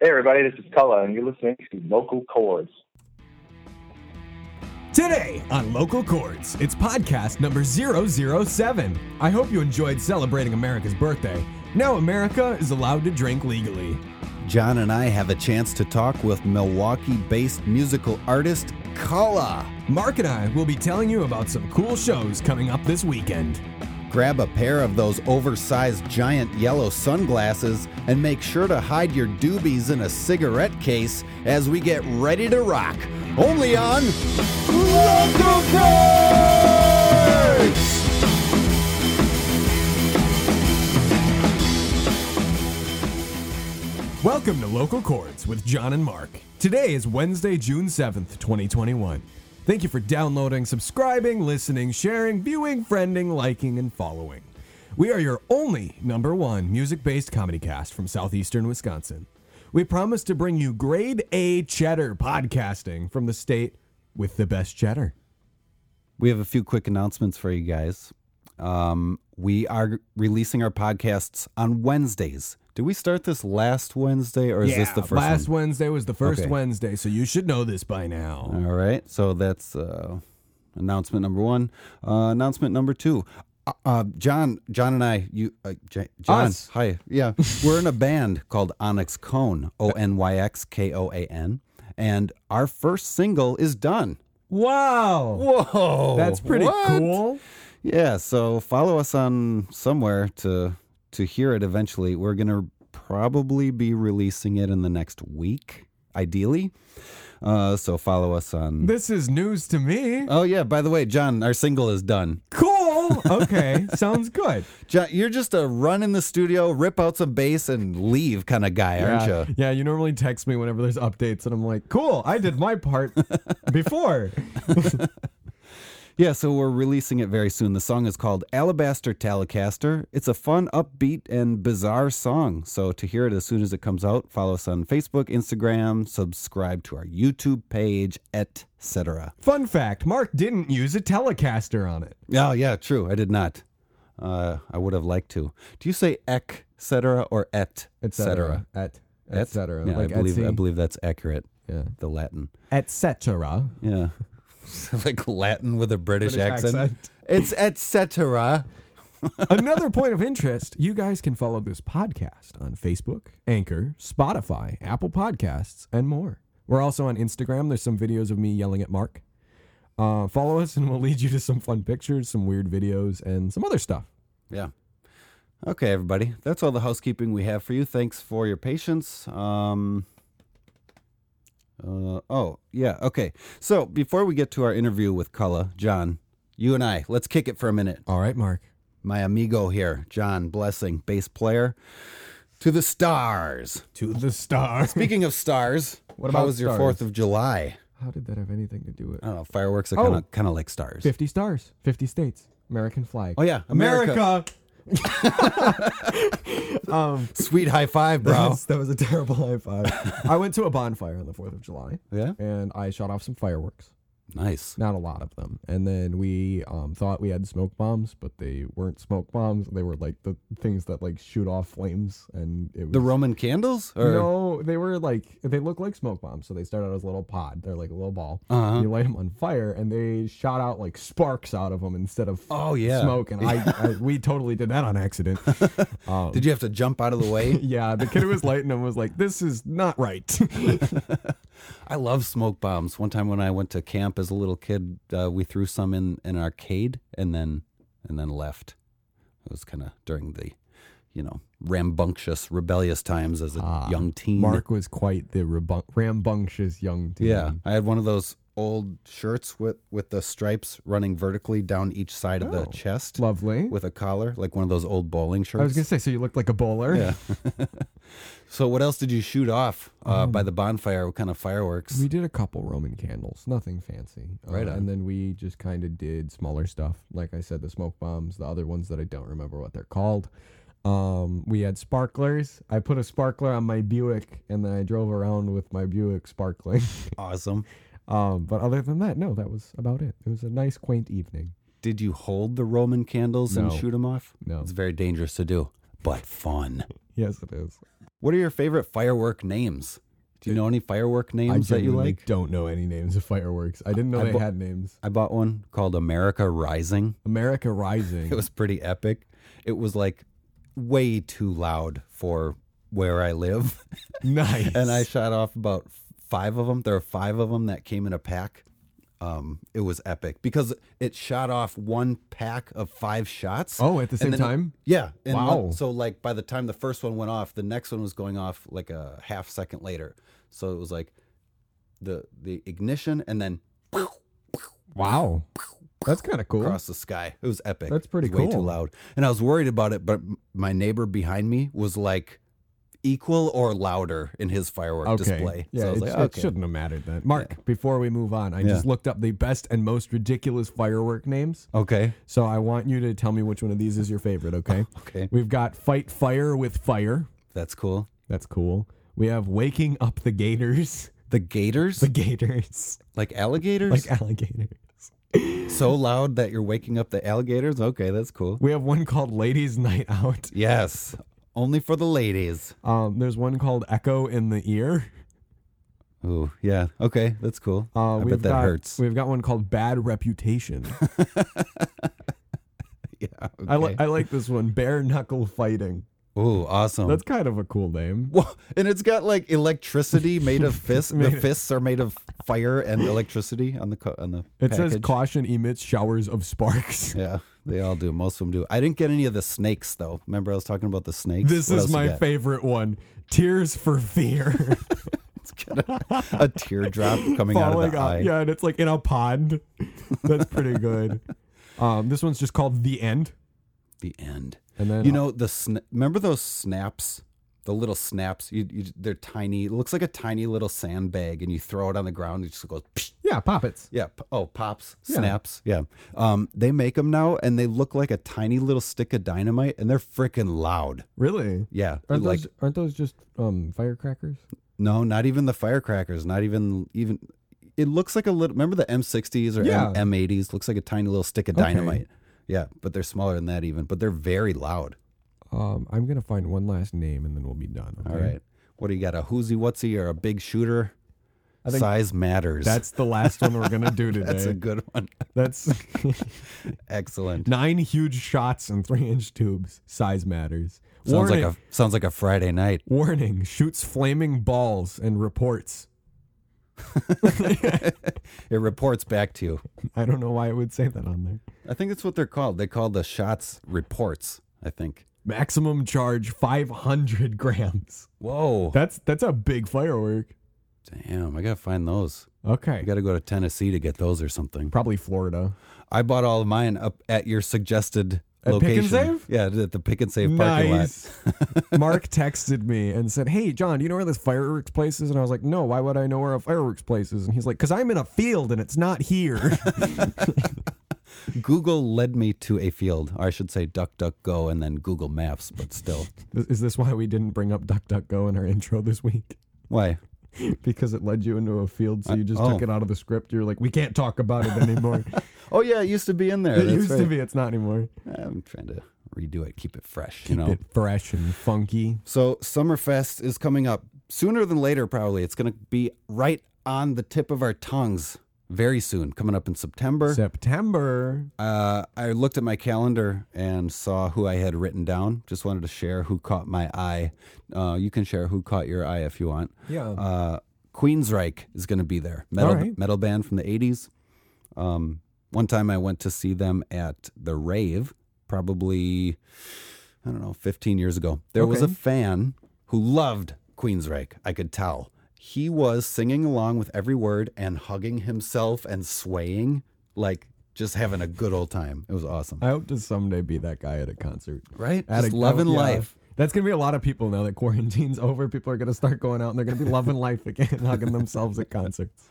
Hey, everybody, this is Cullah, and you're listening to Local Chords. Today on Local Chords, it's podcast number 007. I hope you enjoyed celebrating America's birthday. Now America is allowed to drink legally. John and I have a chance to talk with Milwaukee based musical artist Cullah. Mark and I will be telling you about some cool shows coming up this weekend. Grab a pair of those oversized giant yellow sunglasses and make sure to hide your doobies in a cigarette case as we get ready to rock. Only on Local! Welcome to Local Chords with John and Mark. Today is Wednesday, June 7th, 2021. Thank you for downloading, subscribing, listening, sharing, viewing, friending, liking, and following. We are your only number one music based comedy cast from southeastern Wisconsin. We promise to bring you grade A cheddar podcasting from the state with the best cheddar. We have a few quick announcements for you guys. Um, we are releasing our podcasts on Wednesdays. Did we start this last Wednesday or is this the first last one? Wednesday was the first Okay. Wednesday, so you should know this by now. All right. So that's uh, announcement number one. Uh, announcement number two. Uh, uh, John, John and I, you, uh, J- John, Us. hi, yeah, we're in a band called Onyx Koan, O N Y X K O A N, and our first single is done. Wow. Whoa, That's pretty what? cool. Yeah, so follow us on somewhere to to hear it eventually. We're gonna probably be releasing it in the next week, ideally. Uh, so follow us on. This is news to me. Oh yeah, by the way, John, our single is done. Cool. Okay. Sounds good. John, you're just a run in the studio, rip out some bass, and leave kind of guy, aren't you? yeah, you normally text me whenever there's updates, and I'm like, cool, I did my part before. Yeah, so we're releasing it very soon. The song is called Alabaster Telecaster. It's a fun, upbeat, and bizarre song. So to hear it as soon as it comes out, follow us on Facebook, Instagram, subscribe to our YouTube page, etc. Fun fact Mark didn't use a Telecaster on it. Oh, yeah, true. I did not. Uh, I would have liked to. Do you say cetera or et cetera? Et, Et? et cetera. Yeah, like I believe Etsy. I believe that's accurate. Yeah. The Latin. Et cetera. Yeah. like Latin with a British, British accent. accent. It's etc. Another point of interest you guys can follow this podcast on Facebook, Anchor, Spotify, Apple Podcasts, and more. We're also on Instagram. There's some videos of me yelling at Mark. Uh, follow us, and we'll lead you to some fun pictures, some weird videos, and some other stuff. Yeah. Okay, everybody. That's all the housekeeping we have for you. Thanks for your patience. Um, uh, oh, yeah. Okay. So before we get to our interview with Cullah, John, you and I, let's kick it for a minute. All right, Mark. My amigo here, John Blessing, bass player, to the stars. To the stars. Speaking of stars, What how about was your stars? Fourth of July? How did that have anything to do with it? I don't know. Fireworks are Oh. kind of kind of like stars. 50 stars, 50 states, American flag? Oh yeah, America. um, Sweet high five, that, bro. was, that was a terrible high five. I went to a bonfire on the 4th of July yeah, and I shot off some fireworks. Nice. Not a lot of them. And then we um, thought we had smoke bombs, but they weren't smoke bombs. They were like the things that like shoot off flames. And it was. The Roman candles, or no, they were like, they look like smoke bombs. So they start out as a little pod. They're like a little ball. Uh-huh. You light them on fire and they shot out like sparks out of them instead of Oh, yeah. smoke. And I, I, we totally did that on accident. Um, Did you have to jump out of the way? yeah, the kid who was lighting them was like, this is not right. I love smoke bombs. One time when I went to camp as a little kid, uh, we threw some in, in an arcade and then and then left. It was kind of during the, you know, rambunctious, rebellious times as a Ah, young teen. Mark was quite the rebu- rambunctious young teen. Yeah, I had one of those old shirts with with the stripes running vertically down each side of the Oh, chest Lovely. with a collar, like one of those old bowling shirts. I was gonna say, so you looked like a bowler. yeah. so what else did you shoot off uh, by the bonfire? What kind of fireworks? We did a couple Roman candles, nothing fancy. Uh, Right on. And then we just kind of did smaller stuff. Like I said, the smoke bombs, the other ones that I don't remember what they're called. Um, we had sparklers. I put a sparkler on my Buick and then I drove around with my Buick sparkling. awesome. Um, but other than that, no, that was about it. It was a nice, quaint evening. Did you hold the Roman candles and No. shoot them off? No. It's very dangerous to do. but fun. Yes, it is. What are your favorite firework names? Do you know any firework I names that you genuinely like? don't know any names of fireworks. I didn't know I they bu- had names. I bought one called America Rising. America Rising. It was pretty epic. It was like way too loud for where I live. nice. and I shot off about five of them. There are five of them that came in a pack. Um, it was epic because it shot off one pack of five shots. Oh, at the same then it- time? yeah. And Wow. one- so like by the time the first one went off, the next one was going off like a half second later. So it was like the the ignition and then Wow. That's kind of cool. across the sky. It was epic. That's pretty It was Way too loud. And I was worried about it, but my neighbor behind me was like equal or louder in his firework Okay. display. Yeah, so I was it, like, it okay. shouldn't have mattered then. Mark, before we move on, I Yeah. just looked up the best and most ridiculous firework names. Okay. So I want you to tell me which one of these is your favorite, okay? Okay. We've got Fight Fire with Fire. That's cool. That's cool. We have Waking Up the Gators. The gators? The Gators. like alligators? Like alligators. so loud that you're waking up the alligators? Okay, that's cool. We have one called Ladies Night Out. Yes. Only for the ladies. Um, there's one called Echo in the Ear. Ooh, yeah. Okay, that's cool. Uh, I bet that got, hurts. We've got one called Bad Reputation. Yeah. I, li- I like this one, Bare Knuckle Fighting. Ooh, awesome. That's kind of a cool name. Well, and it's got like electricity made of fists. the fists are made of fire and electricity on the co- on the. It says caution emits showers of sparks. Yeah, they all do. Most of them do. I didn't get any of the snakes though. Remember, I was talking about the snakes. This What is my favorite one. Tears for fear. It's got a, a teardrop coming out of Falling the out. eye. Yeah, and it's like in a pond. That's pretty good. Um, this one's just called The End. The end. And then You know the sna- remember those snaps, the little snaps. You, you they're tiny. It looks like a tiny little sandbag, and you throw it on the ground. And it just goes. Psh. Yeah, poppets. Yeah. p- Oh, pops, Yeah. snaps. Yeah. Um, they make them now, and they look like a tiny little stick of dynamite, and they're freaking loud. Really? Yeah. Aren't like those aren't those just um firecrackers? no, not even the firecrackers. Not even even. It looks like a little. Remember the M60s or Yeah. M- M80s? Looks like a tiny little stick of Okay. dynamite. Yeah, but they're smaller than that even. But they're very loud. Um, I'm gonna find one last name and then we'll be done. All right. What do you got? A whoozy whatsy or a big shooter? I think Size matters. That's the last one we're gonna do today. that's a good one. That's Excellent. nine huge shots and three inch tubes. Size matters. Sounds warning, like a sounds like a Friday night. warning. Shoots flaming balls and reports. It reports back to you. I don't know why it would say that on there. I think that's what they're called. They call the shots reports. I think. Maximum charge 500 grams. Whoa! That's that's a big firework. Damn! I gotta find those. Okay. I gotta go to Tennessee to get those or something. Probably Florida. I bought all of mine up at your suggested At Pick and location. Save? Yeah, at the Pick and Save parking lot. Nice. Mark texted me and said, "Hey, John, do you know where this fireworks place is?" And I was like, "No, why would I know where a fireworks place is?" And he's like, "Cause I'm in a field and it's not here." Google led me to a field. Or I should say Duck Duck Go and then Google Maps, but still. is this why we didn't bring up DuckDuckGo in our intro this week? Why? Because it led you into a field, so you just oh. took it out of the script. You're like, "We can't talk about it anymore." Oh yeah, it used to be in there. it That's used to be. It's not anymore. I'm trying to redo it, keep it fresh, Keep you know. it fresh and funky. So Summerfest is coming up sooner than later. Probably it's going to be right on the tip of our tongues very soon. Coming up in September. September. Uh, I looked at my calendar and saw who I had written down. Just wanted to share who caught my eye. Uh, you can share who caught your eye if you want. Yeah. Uh, Queensryche is going to be there. Metal right. metal band from the '80s. Um, one time I went to see them at the rave, probably I don't know, 15 years ago. There was a fan who loved Queensryche. I could tell. He was singing along with every word and hugging himself and swaying, like just having a good old time. It was awesome. I hope to someday be that guy at a concert. Right? At Just a- loving yeah. life. That's gonna be a lot of people now that quarantine's over. People are gonna start going out and they're gonna be loving life again, hugging themselves at concerts.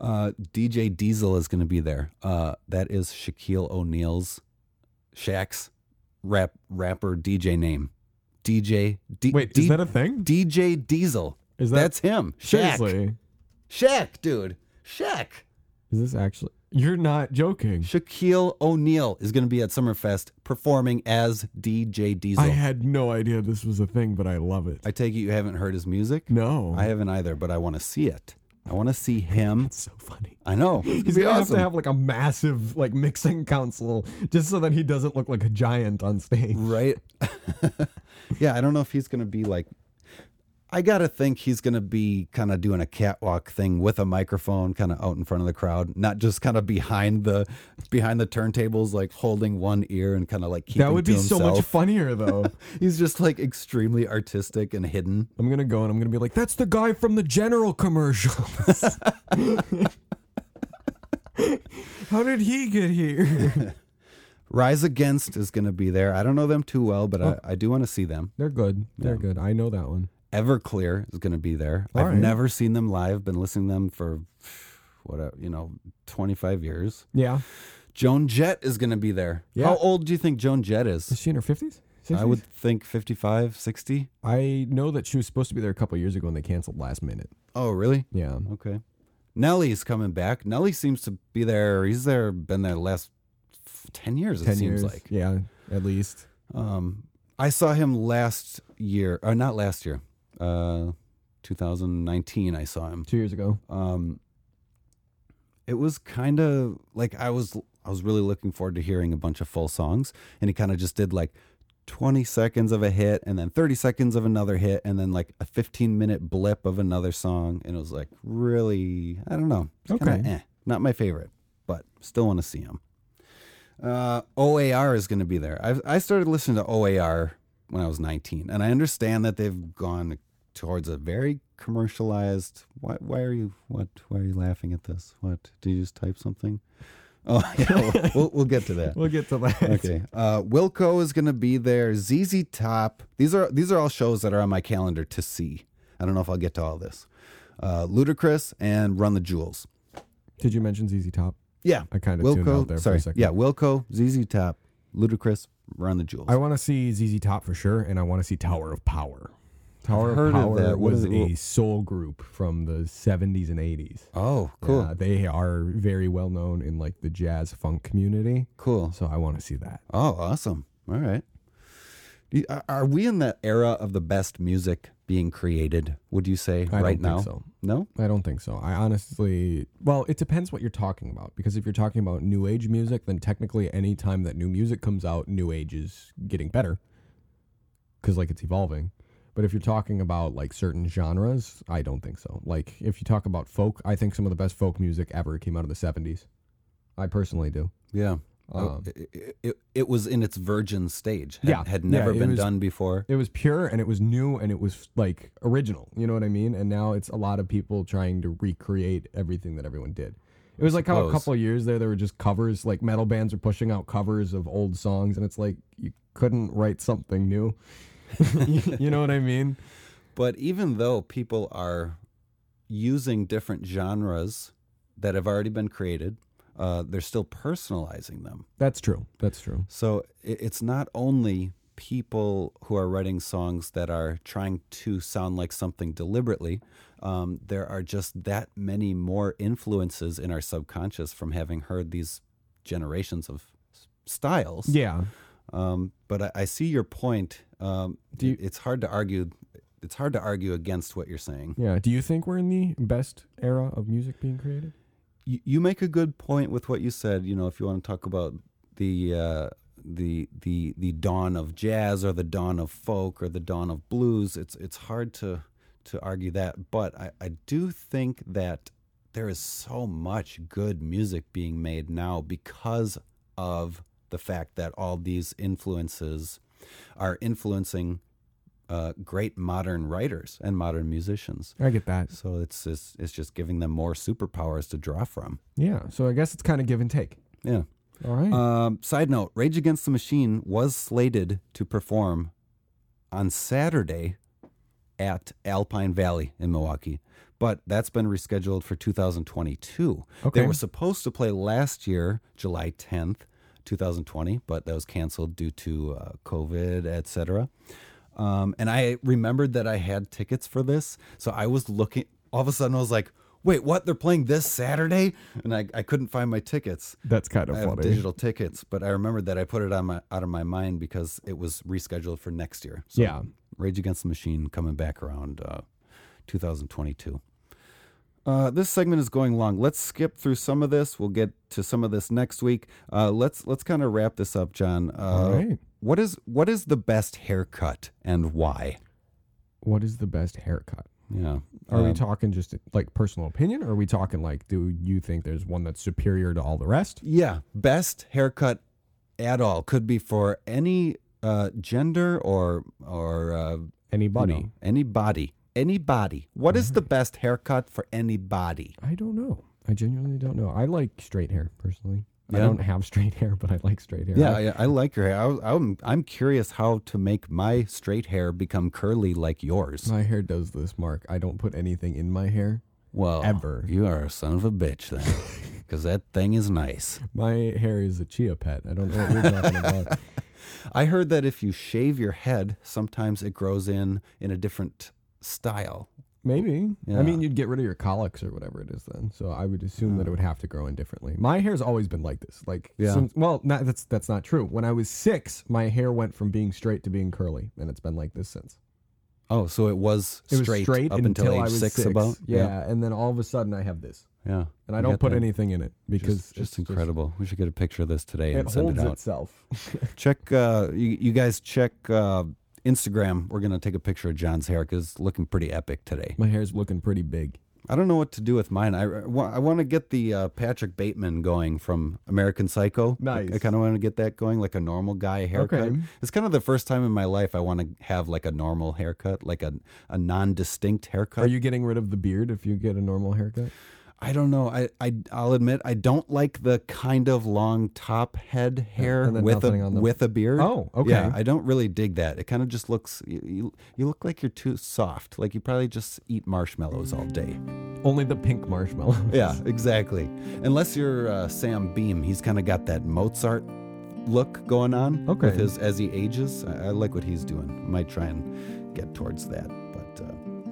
Uh, DJ Diesel is going to be there. Uh, that is Shaquille O'Neal's, Shaq's rap rapper DJ name. DJ. D, Wait, D- is that a thing? DJ Diesel? Is that That's him. Shaq. seriously? Shaq, dude. Shaq. Is this actually? You're not joking. Shaquille O'Neal is going to be at Summerfest performing as DJ Diesel. I I, had no idea this was a thing, but I love it. I take it you haven't heard his music? no. I haven't either, but I want to see it. I want to see him. it's so funny. I know. It's He's gonna have to have like a massive like mixing council just so that he doesn't look like a giant on stage. Right? yeah, I don't know if he's going to be like. I got to think he's going to be kind of doing a catwalk thing with a microphone kind of out in front of the crowd, not just kind of behind the behind the turntables like holding one ear and kind of like keeping That would to be so much funnier though. He's just like extremely artistic and hidden. I'm gonna go and I'm gonna be like, that's the guy from the General commercials. How did he get here? Rise Against is going to be there. I don't know them too well, but I, I do want to see them. They're good. They're good. I know that one. Everclear is going to be there. All I've right. never seen them live. Been listening to them for what you know, twenty five years. Yeah. Joan Jett is going to be there. Yeah. How old do you think Joan Jett Is is? she in her fifties? I would think 55, 60. I know that she was supposed to be there a couple years ago and they canceled last minute. Oh, really? Yeah. Okay. Nelly's coming back. Nelly seems to be there. He's there, been there the last 10 years, it Ten seems years. like. Yeah, at least. Um, I saw him last year, or not last year, uh, 2019. I saw him. Two years ago. Um, it was kind of like I was I was really looking forward to hearing a bunch of full songs, and he kind of just did like 20 seconds of a hit, and then 30 seconds of another hit, and then like a 15 minute blip of another song, and it was like really I don't know, Okay. eh, not my favorite, but still want to see him. Uh, OAR is going to be there. I I started listening to OAR when I was 19, and I understand that they've gone towards a very commercialized. Why, why are you what? Why are you laughing at this? What? Did you just type something? Oh yeah, we'll, we'll, we'll get to that. We'll get to that. Okay. Uh, Wilco is going to be there. ZZ Top. These are these are all shows that are on my calendar to see. I don't know if I'll get to all this. Uh, Ludacris and Run the Jewels. Did you mention ZZ Top? Yeah. I kind of tuned out there Wilco. for Sorry. a second. Yeah. Wilco, ZZ Top, Ludacris, Run the Jewels. I want to see ZZ Top for sure, and I want to see Tower of Power. Tower heard of of Power that. What was is it? a soul group from the 70s and 80s. oh, cool. Yeah, they are very well known in like the jazz funk community. Cool. So I want to see that. Oh, awesome. All right. Are- we in that era of the best music being created? Would you say I right don't now? think so. No. I don't think so. I honestly, well, it depends what you're talking about. Because if you're talking about new age music, then technically any time that new music comes out, new age is getting better. Because like it's evolving. But if you're talking about like certain genres, I don't think so. Like if you talk about folk, I think some of the best folk music ever came out of the 70s. I personally do. Yeah. Um, it, it, it, was in its virgin stage. Had, Yeah. Had never it been was- done before. it was pure and it was new and it was like original. You know what I mean? And now it's a lot of people trying to recreate everything that everyone did. It was like how a couple of years there, there were just covers, like metal bands are pushing out covers of old songs, and it's like you couldn't write something new. You, you know what I mean? But even though people are using different genres that have already been created, uh, they're still personalizing them. That's true. That's true. So it, it's not only people who are writing songs that are trying to sound like something deliberately. Um, there are just that many more influences in our subconscious from having heard these generations of styles. Yeah. Um, but I, I see your point. Um, Do you- it's hard to argue. It's hard to argue against what you're saying. Yeah. Do you think we're in the best era of music being created? You, you make a good point with what you said. You know, if you want to talk about the uh, the the the dawn of jazz or the dawn of folk or the dawn of blues, it's it's hard to to argue that. But I, I do think that there is so much good music being made now because of the fact that all these influences are influencing uh, great modern writers and modern musicians. I get that. So it's just, it's just giving them more superpowers to draw from. Yeah. So I guess it's kind of give and take. Yeah. All right. Um, side note: Rage Against the Machine was slated to perform on Saturday at Alpine Valley in Milwaukee, but that's been rescheduled for 2022. Okay. They were supposed to play last year, July 10th, 2020, but that was canceled due to uh, COVID, etc. Um, and I remembered that I had tickets for this, so I was looking. All of a sudden, I was like, wait, what? They're playing this Saturday, and I, I couldn't find my tickets. That's kind of I funny. digital tickets, but I remembered that I put it on my out of my mind because it was rescheduled for next year. So Yeah. Rage Against the Machine coming back around uh, 2022. Uh, this segment is going long. Let's skip through some of this. We'll get to some of this next week. Uh, let's let's kind of wrap this up, John. Uh, All right. What is what is the best haircut and why? What is the best haircut? Yeah. Are we Um, talking just like personal opinion, or are we talking like, do you think there's one that's superior to all the rest? Yeah, best haircut at all could be for any uh, gender or or uh, you Anybody? know, anybody, anybody. What is the best haircut for anybody? I don't know. I genuinely don't know. I like straight hair personally. I Yeah? don't have straight hair, but I like straight hair. Yeah, I- I, like your hair. I, was- I'm I'm curious how to make my straight hair become curly like yours. my hair does this, Mark. I don't put anything in my hair. Well, Ever. you are a son of a bitch then, because that thing is nice. My hair is a chia pet. I don't know what you're talking about. I heard that if you shave your head, sometimes it grows in in a different style. Maybe. Yeah. I mean, you'd get rid of your colics or whatever it is then. So I would assume that it would have to grow in differently. My hair's always been like this. Like, Yeah. since, well, not, that's that's not true. When I was six, my hair went from being straight to being curly, and it's been like this since. Oh, so it was It was straight, straight up until until age I was six, about. yeah, and then all of a sudden I have this, yeah. and I You don't got put that. anything in it because just, just it's incredible. we should get a picture of this today it and send holds it out. itself. Check, uh, you, you guys check uh, Instagram. We're gonna take a picture of John's hair because it's looking pretty epic today. My hair's looking pretty big. I don't know what to do with mine. I, I want to get the uh, Patrick Bateman going from American Psycho. Nice. I, kind of want to get that going, like a normal guy haircut. Okay. It's kind of the first time in my life I want to have like a normal haircut, like a, a non-distinct haircut. Are you getting rid of the beard if you get a normal haircut? I don't know. I, I I'll admit I don't like the kind of long top head hair and then with a nothing on the- with a beard. Oh, okay. Yeah, I don't really dig that. It kind of just looks you, you you look like you're too soft. Like you probably just eat marshmallows all day. Only the pink marshmallow. Yeah, exactly. Unless you're uh, Sam Beam, he's kind of got that Mozart look going on. Okay. With his as he ages, I, I like what he's doing. Might try and get towards that.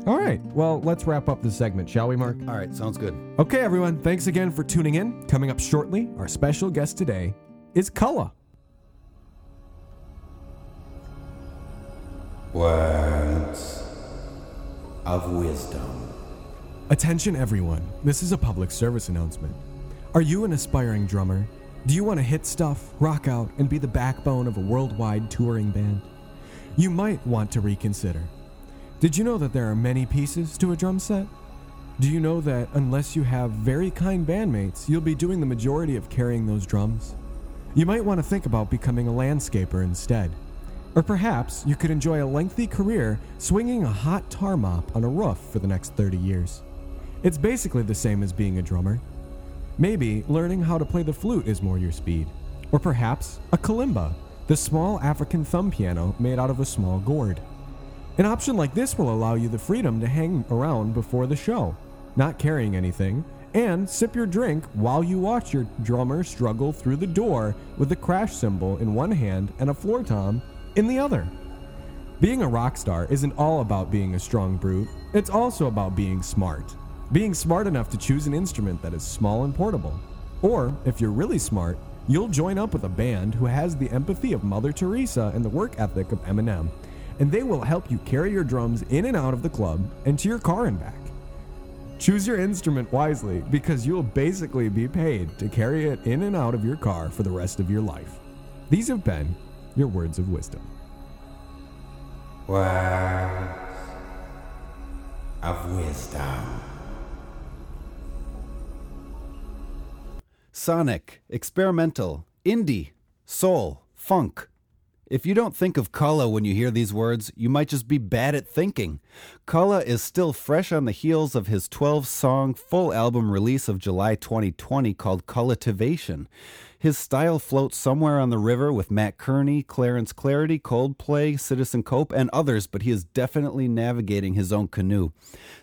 But All right. Well, let's wrap up this segment, shall we, Mark? all right, sounds good. Okay, everyone. Thanks again for tuning in. Coming up shortly, our special guest today is Cullah. Words of wisdom. Attention, everyone. This is a public service announcement. Are you an aspiring drummer? Do you want to hit stuff, rock out, and be the backbone of a worldwide touring band? You might want to reconsider. Did you know that there are many pieces to a drum set? Do you know that unless you have very kind bandmates, you'll be doing the majority of carrying those drums? You might want to think about becoming a landscaper instead. Or perhaps you could enjoy a lengthy career swinging a hot tar mop on a roof for the next 30 years. It's basically the same as being a drummer. Maybe learning how to play the flute is more your speed. Or perhaps a kalimba, the small African thumb piano made out of a small gourd. An option like this will allow you the freedom to hang around before the show, not carrying anything, and sip your drink while you watch your drummer struggle through the door with a crash cymbal in one hand and a floor tom in the other. Being a rock star isn't all about being a strong brute, it's also about being smart. Being smart enough to choose an instrument that is small and portable. Or, if you're really smart, you'll join up with a band who has the empathy of Mother Teresa and the work ethic of Eminem, and they will help you carry your drums in and out of the club and to your car and back. Choose your instrument wisely because you'll basically be paid to carry it in and out of your car for the rest of your life. These have been your words of wisdom. Words of wisdom. Sonic, experimental, indie, soul, funk. If you don't think of Cullah when you hear these words, you might just be bad at thinking. Cullah is still fresh on the heels of his 12 song full album release of July 2020 called Cultivation. His style floats somewhere on the river with Mat Kearney, Clarence Clarity, Coldplay, Citizen Cope, and others, but he is definitely navigating his own canoe.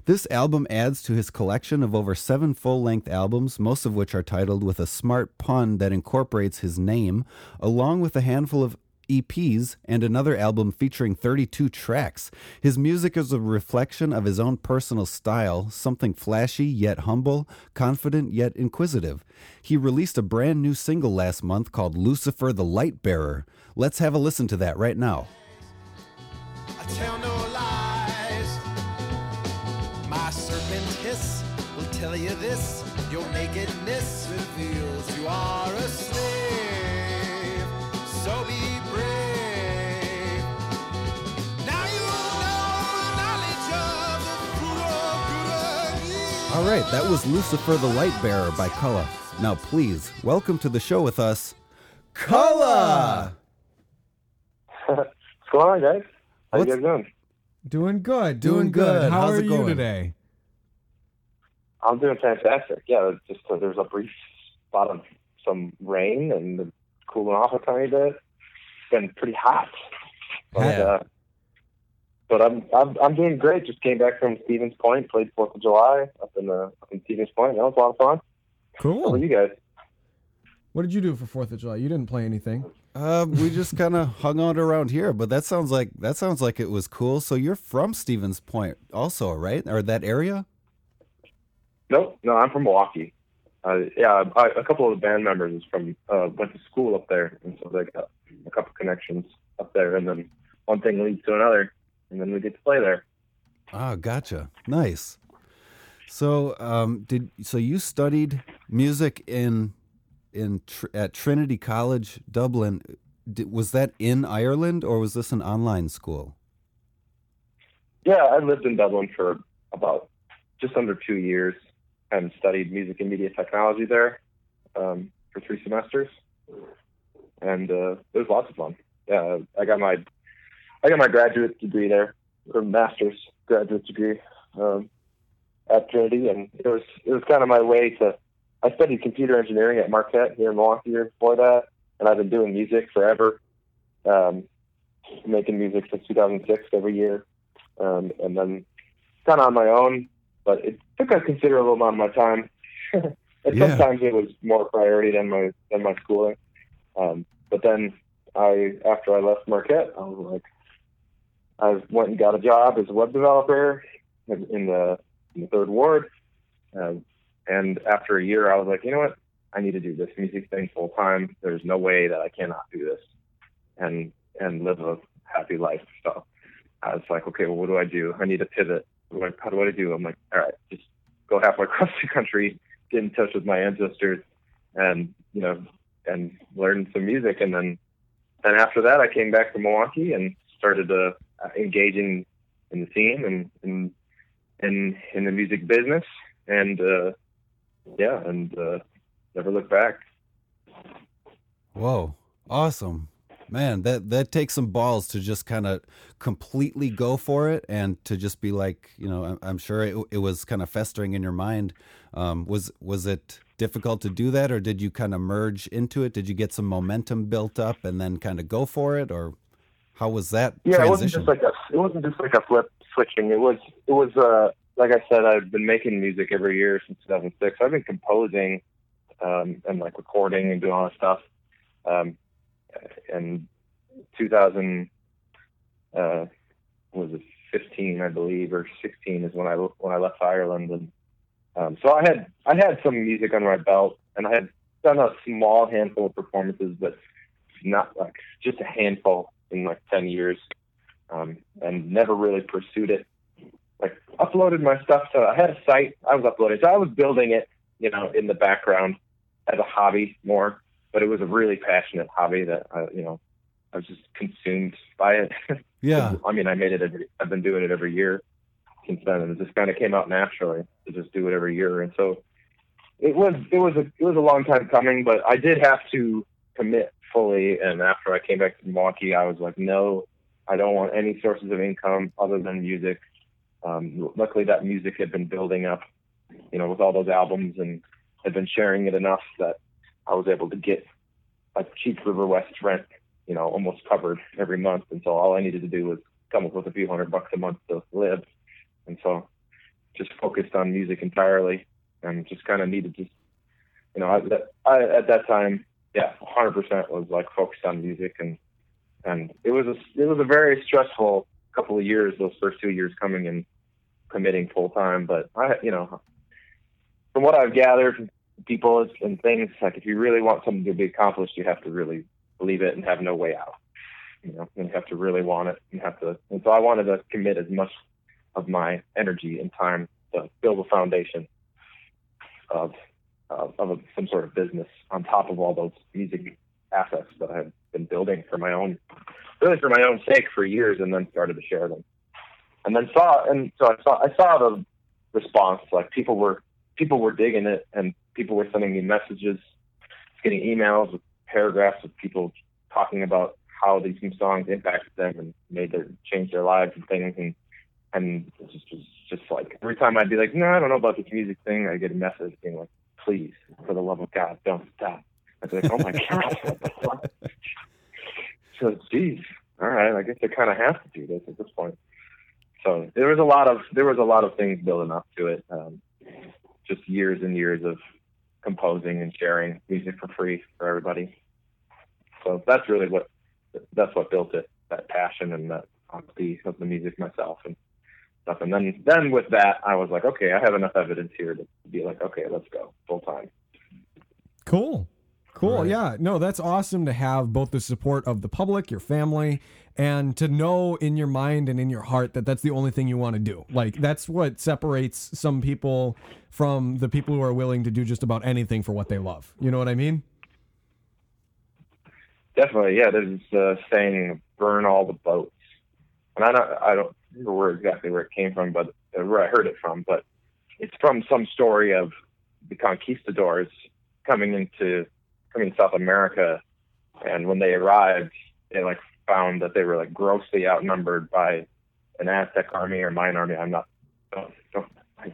This album adds to his collection of over seven full length albums, most of which are titled with a smart pun that incorporates his name, along with a handful of EPs and another album featuring 32 tracks. His music is a reflection of his own personal style, something flashy yet humble, confident yet inquisitive. He released a brand new single last month called Lucifer the Light Bearer. Let's have a listen to that right now. I tell All right, that was Lucifer the Light Bearer by Cullah. Now, please, welcome to the show with us, Cullah! What's going on, guys? How What's- you guys doing? Doing good. Doing good. How How's are it you going? today? I'm doing fantastic. Yeah, just uh, there's a brief spot of some rain and cooling off a tiny bit. It's been pretty hot, but Yeah. uh, but I'm I'm I'm doing great. Just came back from Stevens Point, played Fourth of July up in uh, up in Stevens Point. That was a lot of fun. Cool. How Cool. you guys? What did you do for Fourth of July? You didn't play anything. Uh, we just kind of hung out around here, but that sounds like that sounds like it was cool. So you're from Stevens Point, also, right, or that area? No, no, I'm from Milwaukee. Uh, yeah, I, a couple of the band members is from uh, went to school up there, and so they got a couple connections up there, and then one thing leads to another, and then we get to play there. Oh, gotcha. Nice. So, um, did so you studied music in in tr- at Trinity College, Dublin? Did, was that in Ireland or was this an online school? Yeah, I lived in Dublin for about just under two years and studied music and media technology there um, for three semesters, and uh, it was lots of fun. Yeah, I got my I got my graduate degree there, or master's graduate degree um, at Trinity, and it was it was kind of my way to. I studied computer engineering at Marquette here in Milwaukee years before that, and I've been doing music forever, um, making music since 2006 every year um, and then kind of on my own. But it took a considerable amount of my time. and Yeah. sometimes it was more priority than my than my schooling. Um, but then I, after I left Marquette, I was like, I went and got a job as a web developer in the, in the third ward. Um, and after a year, I was like, you know what? I need to do this music thing full time. There's no way that I cannot do this and and live a happy life. So I was like, okay, well, what do I do? I need to pivot. What do I, how do I do? I'm like, all right, just go halfway across the country, get in touch with my ancestors, and you know, and learn some music. And then, and after that, I came back to Milwaukee and started uh, engaging in the scene and in in in the music business. And uh, yeah, and uh, never look back. Whoa, awesome. Man, that that takes some balls to just kind of completely go for it and to just be like, you know, I'm, I'm sure it, it was kind of festering in your mind. Um, was was it difficult to do that, or did you kind of merge into it? Did you get some momentum built up and then kind of go for it, or how was that Yeah, it wasn't just like a it wasn't just like a flip switching. It was it was uh like I said, I've been making music every year since 2006. I've been composing um, and like recording and doing all that stuff. Um, and 2000 uh, was it 15, I believe, or 16 is when I when I left Ireland, and um, so I had I had some music under my belt, and I had done a small handful of performances, but not like just a handful in like 10 years, um, and never really pursued it. Like uploaded my stuff to I had a site I was uploading, so I was building it, you know, in the background as a hobby more, but it was a really passionate hobby that I, you know, I was just consumed by it. yeah, I mean, I made it. Every, I've been doing it every year since then, and it just kind of came out naturally to just do it every year. And so it was it was a it was a long time coming, but I did have to commit fully. And after I came back to Milwaukee, I was like, no, I don't want any sources of income other than music. Um, luckily, that music had been building up, you know, with all those albums, and had been sharing it enough that I was able to get a cheap River West rent you know, almost covered every month. And so all I needed to do was come up with a few hundred bucks a month to live. And so just focused on music entirely and just kind of needed to, you know, I, I, at that time, yeah, 100% was like focused on music and, and it was a it was a very stressful couple of years. Those first two years coming and committing full time, but I you know from what I've gathered from people and things like if you really want something to be accomplished, you have to really believe it and have no way out. You know, and you have to really want it. You have to, and so I wanted to commit as much of my energy and time to build a foundation of uh, of a, some sort of business on top of all those music assets that I've been building for my own, really for my own sake for years, and then started to share them. And then saw, and so I saw, I saw the response. Like people were, people were digging it, and people were sending me messages, getting emails with paragraphs of people talking about how these new songs impacted them and made their change their lives and things. And and it just was just like every time I'd be like, no, I don't know about this music thing, I get a message being like, please, for the love of God, don't stop. I was like, oh my God. so, geez, all right, I guess I kind of have to do this at this point. So there was a lot of there was a lot of things building up to it. Um, just years and years of composing and sharing music for free for everybody. So that's really what that's what built it. That passion and that honesty of the music myself and stuff. And then then with that, I was like, okay, I have enough evidence here to be like, okay, let's go full time. Cool. Cool. Right. Yeah. No, that's awesome to have both the support of the public, your family, and to know in your mind and in your heart that that's the only thing you want to do. Like that's what separates some people from the people who are willing to do just about anything for what they love. You know what I mean? Definitely. Yeah. There's a saying, burn all the boats. And I don't, I don't where exactly where it came from, but uh, where I heard it from, but it's from some story of the conquistadors coming into coming to South America, and when they arrived, they like found that they were like grossly outnumbered by an Aztec army or Mayan army. I'm not, don't, don't, I,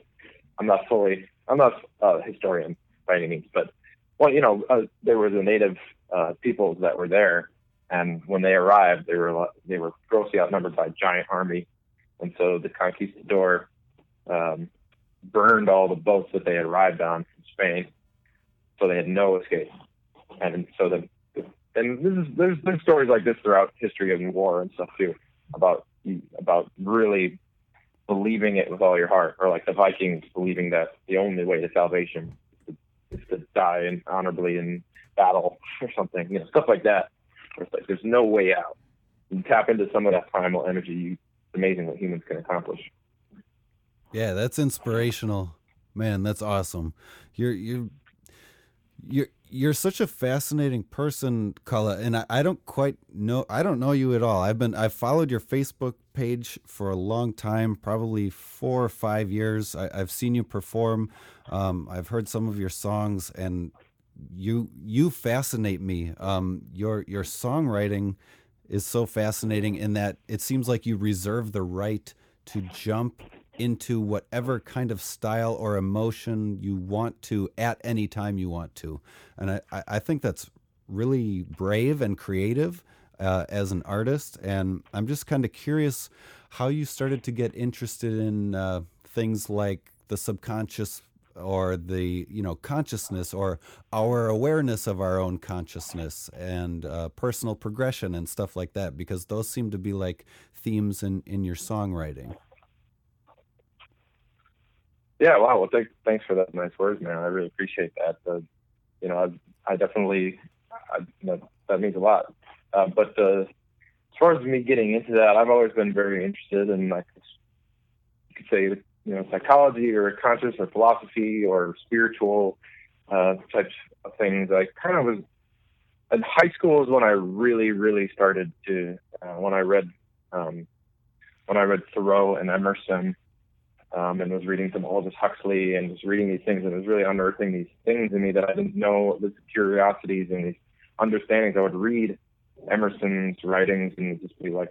am not fully, I'm not a historian by any means, but well, you know, uh, there were the native uh, peoples that were there, and when they arrived, they were they were grossly outnumbered by a giant army, and so the conquistador um, burned all the boats that they had arrived on from Spain, so they had no escape and so the and this is there's there's stories like this throughout history of war and stuff too about about really believing it with all your heart, or like the Vikings believing that the only way to salvation is to die in, honorably in battle or something, you know, stuff like that. It's like there's no way out. You tap into some of that primal energy. You, it's amazing what humans can accomplish. Yeah, that's inspirational, man. That's awesome. You're you're you're you're such a fascinating person, Cullah, and I, I, don't quite know. I don't know you at all. I've been I've followed your Facebook page for a long time, probably four or five years. I, have seen you perform. Um, I've heard some of your songs, and you you fascinate me. Um, your your songwriting is so fascinating in that it seems like you reserve the right to jump into whatever kind of style or emotion you want to at any time you want to. And I, I think that's really brave and creative uh, as an artist. And I'm just kind of curious how you started to get interested in uh, things like the subconscious or the you know consciousness or our awareness of our own consciousness and uh, personal progression and stuff like that because those seem to be like themes in in your songwriting yeah, wow. Well, th- thanks for that nice words, man. I really appreciate that. Uh, you know, I, I definitely I, that, that means a lot. Uh, but uh, as far as me getting into that, I've always been very interested in like you could say you know psychology or conscious or philosophy or spiritual uh, types of things. I kind of was in high school is when I really really started to uh, when I read um, when I read Thoreau and Emerson um, and was reading some Aldous Huxley and was reading these things and was really unearthing these things in me that I didn't know, these curiosities and these understandings. I would read Emerson's writings and just be like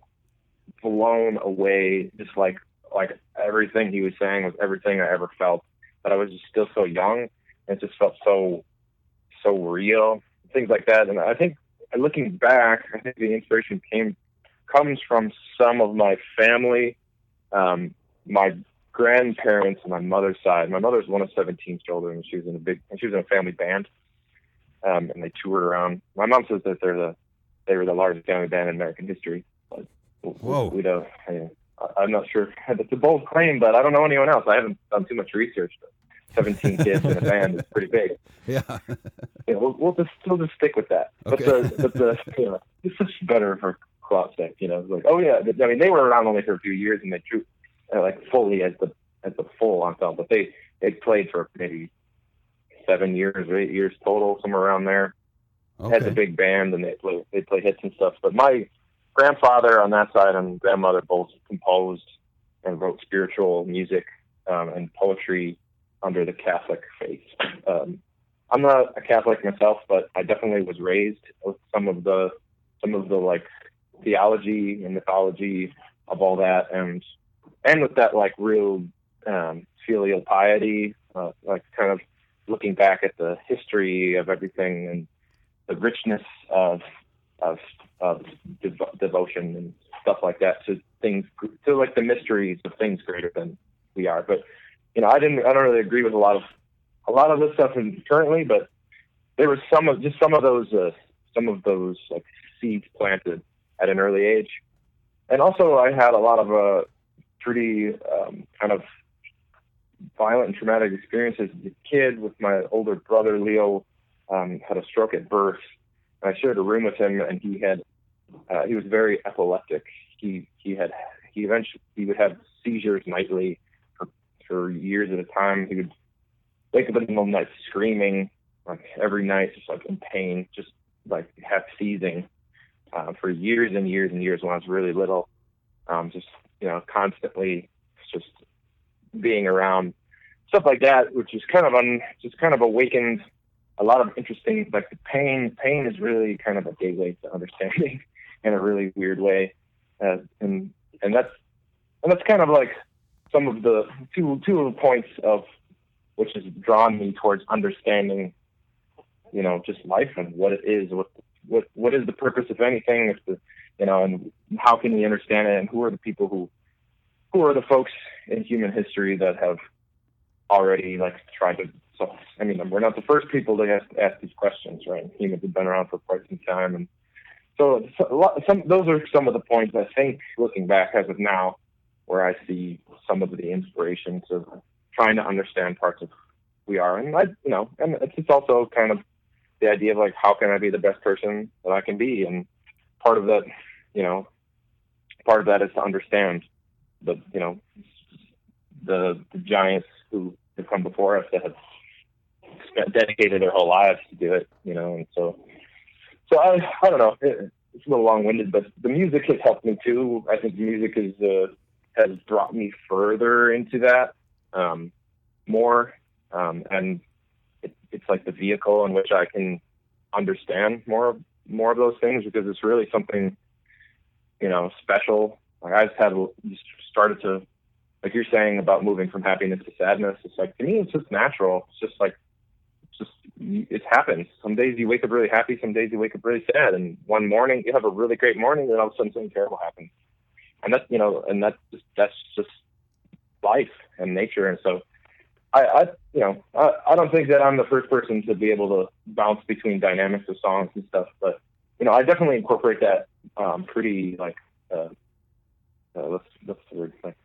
blown away, just like like everything he was saying was everything I ever felt. But I was just still so young and it just felt so so real, things like that. And I think looking back, I think the inspiration came comes from some of my family. Um, my grandparents on my mother's side. My mother's one of 17 children, and she was in a big, she was in a family band, um, and they toured around. My mom says that they're the they were the largest family band in American history. But Whoa. we don't. I, I'm not sure. It's a bold claim, but I don't know anyone else. I haven't done too much research. But 17 kids in a band is pretty big. Yeah. Know, we'll, we'll just we'll just stick with that. Okay. But the but the you know it's just better for sake. You know, like oh yeah. I mean, they were around only for a few years, and they drew uh, like fully as the as the full ensemble. But they they played for maybe seven years or eight years total, somewhere around there. Had the big band, and they play they play hits and stuff. But my grandfather on that side and grandmother both composed and wrote spiritual music um, and poetry under the Catholic faith. Um, I'm not a Catholic myself, but I definitely was raised with some of the some of the like theology and mythology of all that, and and with that like real um, filial piety, uh, like kind of looking back at the history of everything and the richness of of of devo- devotion and stuff like that to things to like the mysteries of things greater than we are. But you know, I didn't I don't really agree with a lot of a lot of this stuff in, currently, but there was some of just some of those uh, some of those like seeds planted at an early age, and also I had a lot of uh, pretty um, kind of violent and traumatic experiences as a kid with my older brother Leo um, had a stroke at birth. I shared a room with him, and he had uh, he was very epileptic. He he had he eventually he would have seizures nightly for for years at a time. He would wake up in the middle of the night screaming like every night, just like in pain, just like half seizing uh, for years and years and years when I was really little. Um, just you know, constantly just being around stuff like that, which is kind of un, just kind of awakened a lot of interesting like the pain. Pain is really kind of a gateway to understanding in a really weird way, uh, and and that's and that's kind of like some of the two two of the points of which has drawn me towards understanding, you know, just life and what it is, what what what is the purpose of anything, if the you know, and how can we understand it, and who are the people who who are the folks in human history that have already like tried to so I mean we're not the first people to ask, ask these questions, right? Humans have been around for quite some time and so, lot, some those are some of the points I think looking back as of now where I see some of the inspirations of trying to understand parts of who we are and I you know and it's also kind of the idea of like how can I be the best person that I can be and part of that you know part of that is to understand the you know the the giants who have come before us that have spent, dedicated their whole lives to do it, you know, and so so I I don't know, it, it's a little long winded, but the music has helped me too. I think music is uh, has brought me further into that um, more, um, and it, it's like the vehicle in which I can understand more more of those things because it's really something you know special. Like I just had just started to like you're saying about moving from happiness to sadness. It's like to me, it's just natural. It's just like it happens. Some days you wake up really happy, some days you wake up really sad, and one morning you have a really great morning, and all of a sudden something terrible happens. And that's you know, and that's just that's just life and nature. And so I, I you know, I, I don't think that I'm the first person to be able to bounce between dynamics of songs and stuff, but you know, I definitely incorporate that um, pretty like uh, uh, what's what's the word like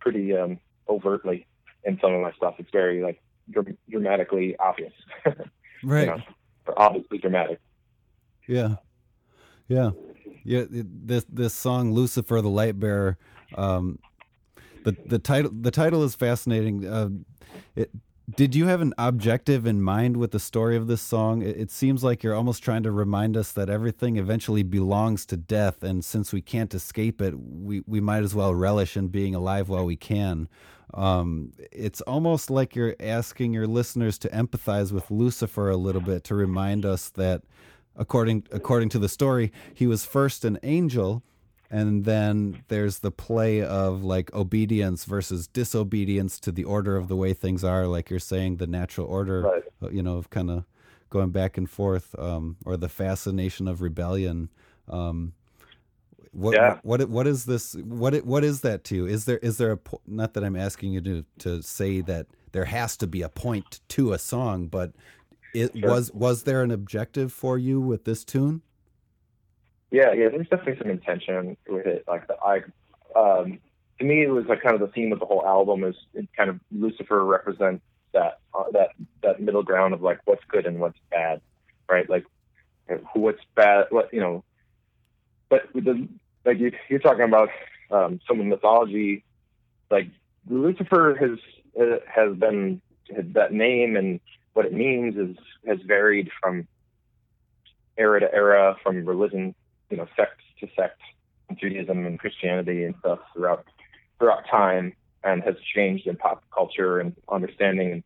pretty um, overtly in some of my stuff. It's very like dr- dramatically obvious, Right. you know, or obviously dramatic. Yeah, yeah, yeah. it- This this song, "Lucifer, the Light Bearer," um, the the title the title is fascinating. Uh, it, did you have an objective in mind with the story of this song? It, seems like you're almost trying to remind us that everything eventually belongs to death, and since we can't escape it, we we might as well relish in being alive while we can. Um, it's almost like you're asking your listeners to empathize with Lucifer a little bit to remind us that according according to the story, he was first an angel, and then there's the play of like obedience versus disobedience to the order of the way things are. Like you're saying, the natural order, Right. uh, you know, of kind of going back and forth, um, or the fascination of rebellion. Um, what, Yeah. what what is this? What it- what is that to you? Is there is there a not that I'm asking you to to say that there has to be a point to a song, but it Sure. was was there an objective for you with this tune? Yeah, yeah. There's definitely some intention with it. Like the I, um, to me, it was like kind of the theme of the whole album is kind of Lucifer represents that uh, that that middle ground of like what's good and what's bad, right? Like what's bad, what you know. But the like you, you're talking about um, some of mythology, like Lucifer has uh, has been that name and what it means is has varied from era to era, from religion, you know, sect to sect, Judaism and Christianity and stuff throughout throughout time, and has changed in pop culture and understanding. And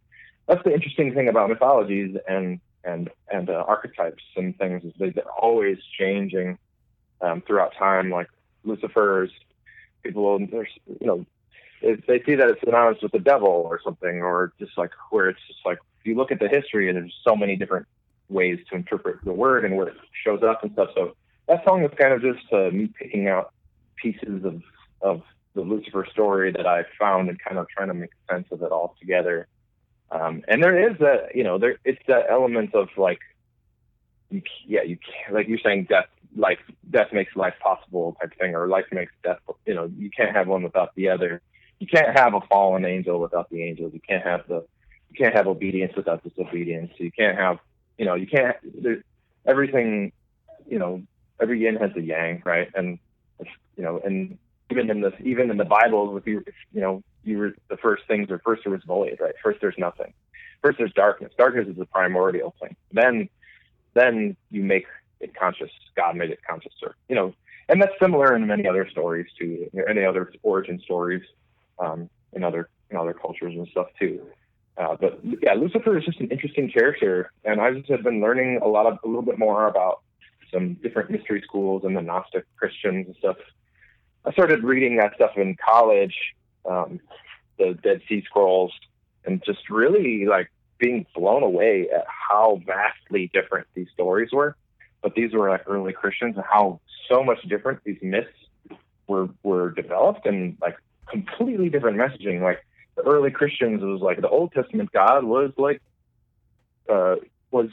that's the interesting thing about mythologies and and and uh, archetypes and things is they're always changing um, throughout time. Like Lucifer's people, there's you know they see that it's synonymous with the devil or something, or just like where it's just like if you look at the history and there's so many different ways to interpret the word and where it shows up and stuff. So that song is kind of just uh, me picking out pieces of of the Lucifer story that I found and kind of trying to make sense of it all together. Um, and there is that, you know, there it's that element of like, you, yeah, you can't, like you're saying, death, life, death makes life possible type thing, or life makes death. You know, you can't have one without the other. You can't have a fallen angel without the angels. You can't have the, you can't have obedience without disobedience. You can't have, you know, you can't. There, everything, you know, every yin has a yang, right? And you know, and even in the even in the Bible, if you you know you were the first things or first there was void, right? First there's nothing. First there's darkness. Darkness is the primordial thing. Then then you make it conscious. God made it conscious, or you know, and that's similar in many other stories too. Any other origin stories um, in other in other cultures and stuff too. Uh, but yeah, Lucifer is just an interesting character, and I just been learning a lot of a little bit more about some different mystery schools and the Gnostic Christians and stuff I started reading that stuff in college, um, the Dead Sea Scrolls, and just really like being blown away at how vastly different these stories were. But these were like early Christians and how so much different these myths were were developed and like completely different messaging. Like the early Christians was like the Old Testament God was like uh was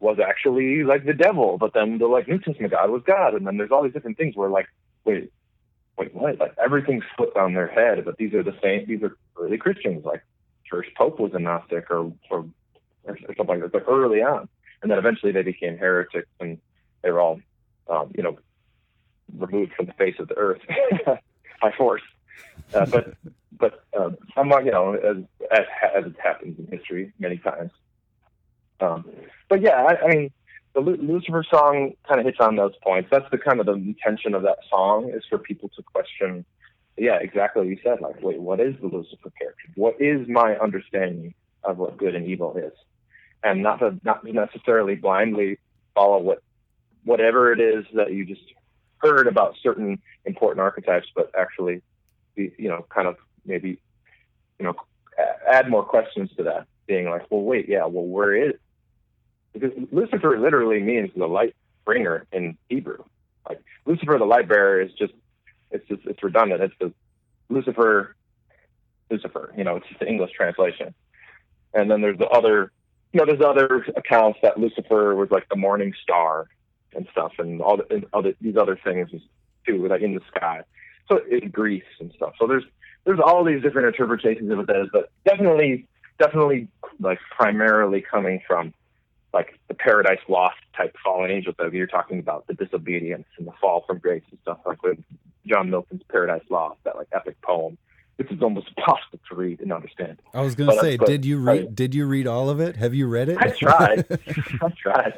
was actually like the devil, but then the like New Testament God was God, and then there's all these different things where like wait wait, what? Like everything's flipped on their head, but these are the same. These are early Christians. Like Church Pope was a Gnostic or or, or something like that. But early on, and then eventually they became heretics, and they were all, um, you know, removed from the face of the earth by force. Uh, but but um, not, you know, as, as as it happens in history many times. Um, but yeah, I, I mean, the Lucifer song kind of hits on those points. That's the kind of the intention of that song is for people to question. Yeah, exactly. What you said like, wait, what is the Lucifer character? What is my understanding of what good and evil is, and not to not necessarily blindly follow what whatever it is that you just heard about certain important archetypes, but actually, be, you know, kind of maybe, you know, add more questions to that. Being like, well, wait, yeah, well, where is because Lucifer literally means the light bringer in Hebrew. Like Lucifer, the light bearer, is just it's just it's redundant. It's the Lucifer, Lucifer. You know, it's just the English translation. And then there's the other, you know, there's other accounts that Lucifer was like the morning star and stuff, and all the and other these other things too, like in the sky. So in Greece and stuff. So there's there's all these different interpretations of it, but definitely, definitely like primarily coming from like the paradise lost type fallen angels that you're talking about, the disobedience and the fall from grace and stuff like with John Milton's Paradise Lost, that like epic poem. This is almost impossible to read and understand. I was going to uh, say, but, did you read? Did you read all of it? Have you read it? I tried. I tried.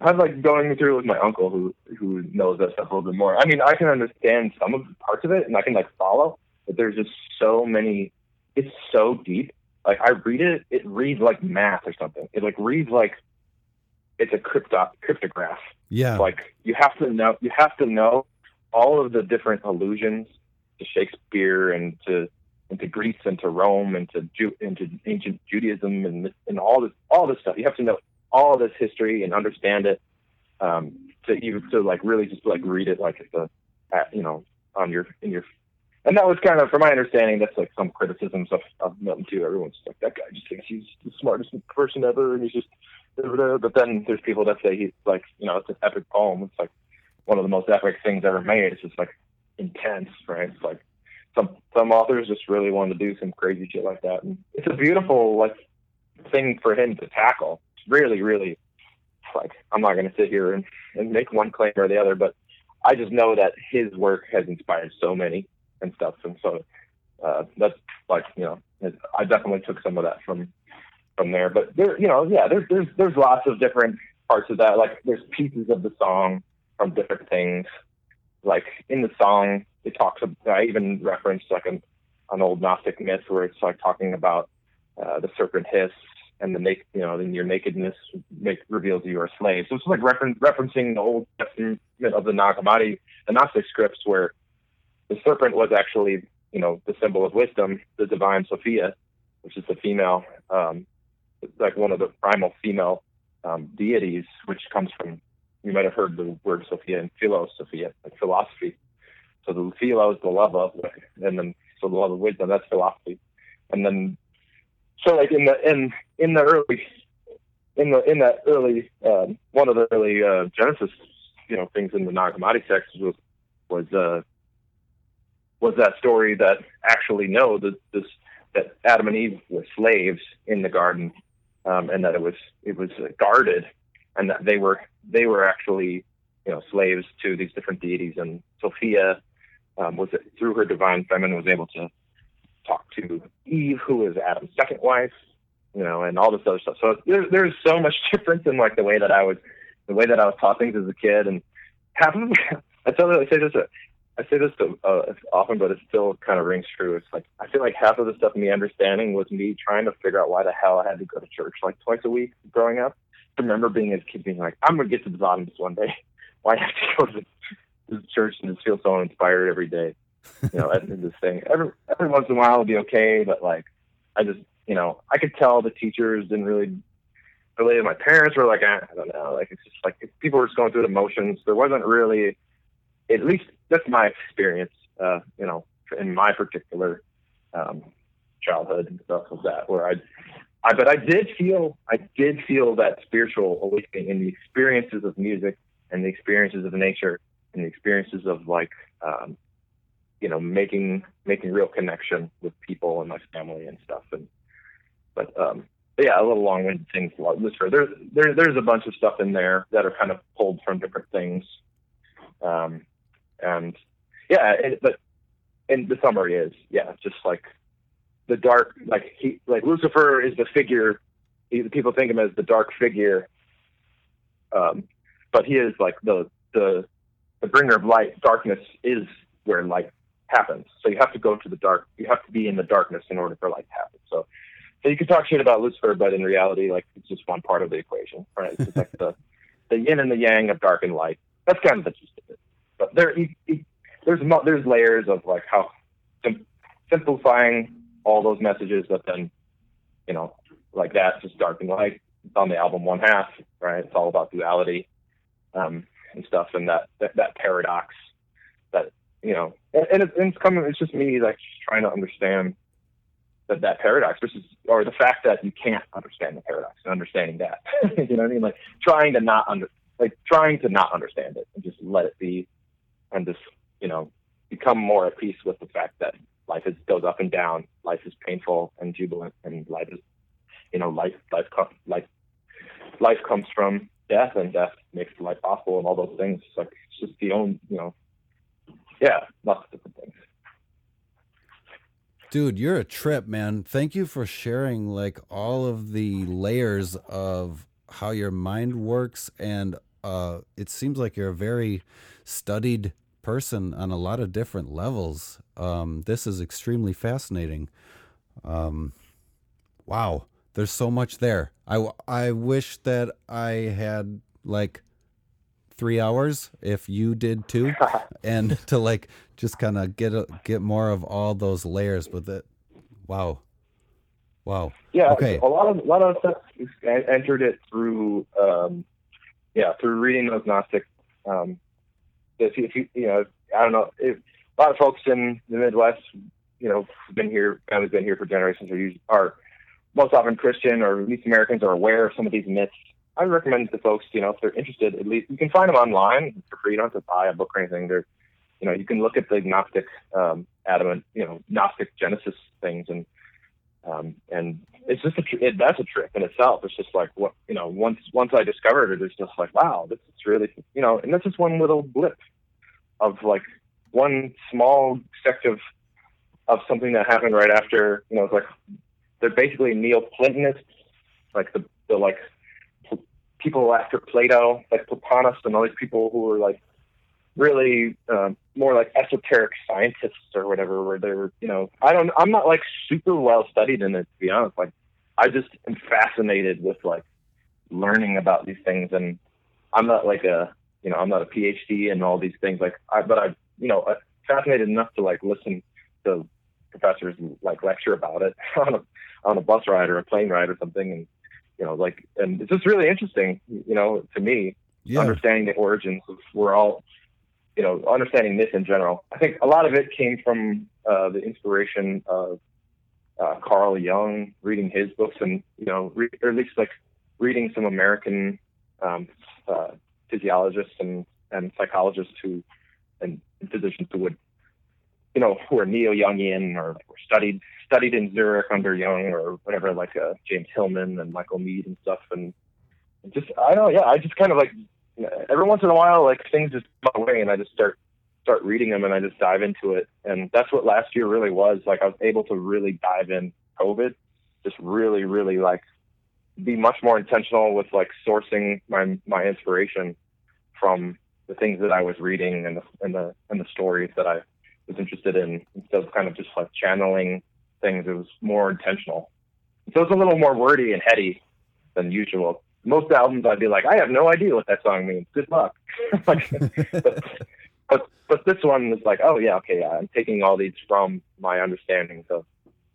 I was like going through it with my uncle, who who knows that stuff a little bit more. I mean, I can understand some of the parts of it, and I can like follow, but there's just so many. It's so deep like I read it, it reads like math or something. It like reads like it's a crypto cryptograph. Yeah. Like you have to know you have to know all of the different allusions to Shakespeare and to into Greece and to Rome and to Ju- into ancient Judaism and and all this all this stuff. You have to know all this history and understand it um, to you to like really just like read it like it's a you know on your in your and that was kind of, from my understanding, that's like some criticisms of, of Milton too. Everyone's like, that guy just thinks he's the smartest person ever, and he's just. But then there's people that say he's like, you know, it's an epic poem. It's like, one of the most epic things ever made. It's just like intense, right? It's like some some authors just really want to do some crazy shit like that, and it's a beautiful like thing for him to tackle. It's really, really like I'm not going to sit here and, and make one claim or the other, but I just know that his work has inspired so many and stuff, and so uh, that's like you know I definitely took some of that from from there. But there, you know, yeah, there's there's there's lots of different parts of that. Like there's pieces of the song from different things. Like in the song, it talks. About I even referenced like an an old Gnostic myth where it's like talking about uh, the serpent hiss and the naked, you know, then your nakedness make, reveals you are a slave. So it's like refer- referencing the Old Testament of the Nag Hammadi, the Gnostic scripts, where the serpent was actually, you know, the symbol of wisdom, the divine Sophia, which is the female, um, like one of the primal female um, deities, which comes from, you might have heard the word Sophia and philos Sophia, like philosophy. So the philo is the love of, and then so the love of wisdom, that's philosophy. And then so like in the in in the early in the in that early um, one of the early uh, Genesis you know things in the Nag Hammadi text was was uh, was that story that actually no that this that Adam and Eve were slaves in the garden um, and that it was it was guarded and that they were they were actually you know slaves to these different deities and Sophia um, was through her divine feminine was able to talk to Eve, who is Adam's second wife, you know, and all this other stuff. So there's there's so much difference in like the way that I was, the way that I was taught things as a kid, and half of I you, say this, I say this uh, often, but it still kind of rings true. It's like I feel like half of the stuff in me understanding was me trying to figure out why the hell I had to go to church like twice a week growing up. I remember being a kid being like, I'm gonna get to the bottom of this one day. Why I have to go to the church and just feel so inspired every day? you know, that's this thing. Every every once in a while it'll be okay, but like I just you know, I could tell the teachers didn't really relate. My parents were like, eh, I don't know, like it's just like people were just going through the motions. There wasn't really, at least that's my experience. Uh, you know, in my particular um, childhood and stuff like that, where I, I, but I did feel, I did feel that spiritual awakening in the experiences of music and the experiences of nature and the experiences of like um, you know making making real connection with people and my family and stuff and but um but yeah a little long-winded things about Lucifer there's there, there's a bunch of stuff in there that are kind of pulled from different things um and yeah it, but and the summary is yeah just like the dark like he like Lucifer is the figure he, people think of him as the dark figure um but he is like the the the bringer of light darkness is where light happens. So you have to go to the dark. You have to be in the darkness in order for light to happen. So, so you can talk shit about Lucifer, but in reality, like it's just one part of the equation, right? It's like the the yin and the yang of dark and light. That's kind of the gist of it. But there, you, you, there's there's layers of like how sim- simplifying all those messages, but then you know, like that, just dark and light. It's on the album One Half, right? It's all about duality um, and stuff, and that, that that paradox that you know, and, and, it's, and it's coming. It's just me like trying to understand that that paradox, which is, or the fact that you can't understand the paradox and understanding that. you know what I mean? Like trying to not under, like trying to not understand it and just let it be, and just you know become more at peace with the fact that life is goes up and down. Life is painful and jubilant, and life is, you know, life life life life comes from death, and death makes life possible, and all those things. It's like it's just the own, you know, yeah, lots of different things. Dude, you're a trip, man. Thank you for sharing like all of the layers of how your mind works and uh it seems like you're a very studied person on a lot of different levels. Um this is extremely fascinating. Um wow, there's so much there. I I wish that I had like three hours if you did too, and to like just kind of get a, get more of all those layers with it. Wow, wow. Yeah. Okay. A lot of a lot of stuff I entered it through, um, yeah, through reading those Gnostic. Um, if you, if you, you know, I don't know, if a lot of folks in the Midwest, you know, been here, families been here for generations, are, are most often Christian or at least Americans are aware of some of these myths I recommend to folks, you know, if they're interested, at least you can find them online for free. You don't have to buy a book or anything. They're, you know, you can look at the Gnostic um, Adam you know, Gnostic Genesis things, and um, and it's just a tr- it, that's a trip in itself. It's just like what you know. Once once I discovered it, it's just like wow, this is really you know, and that's just one little blip of like one small sect of of something that happened right after you know, it's like they're basically Neoplatonists, like the the like people after Plato, like Platonists and all these people who were like really um, more like esoteric scientists or whatever, where they were, you know, I don't, I'm not like super well studied in it to be honest. Like, I just am fascinated with like learning about these things, and I'm not like a, you know, I'm not a PhD in all these things. Like, I, but I, you know, I'm fascinated enough to like listen to professors like lecture about it on a on a bus ride or a plane ride or something, and you know, like, and it's just really interesting, you know, to me, Yeah. understanding the origins of we're all, you know, understanding this in general. I think a lot of it came from uh, the inspiration of uh, Carl Jung, reading his books, and you know, re- or at least like reading some American um, uh, physiologists and and psychologists who and physicians who would you know, who are neo-Jungian or were studied studied in Zurich under Jung or whatever, like uh, James Hillman and Michael Meade and stuff. And just I don't yeah, I just kind of like every once in a while, like things just come my way, and I just start start reading them, and I just dive into it. And that's what last year really was. Like I was able to really dive in COVID, just really, really like be much more intentional with like sourcing my my inspiration from the things that I was reading and the and the and the stories that I was interested in instead of kind of just like channeling things. It was more intentional. So it's a little more wordy and heady than usual. Most albums I'd be like, I have no idea what that song means. Good luck. but, but but this one is like, oh yeah, okay, yeah. I'm taking all these from my understanding. So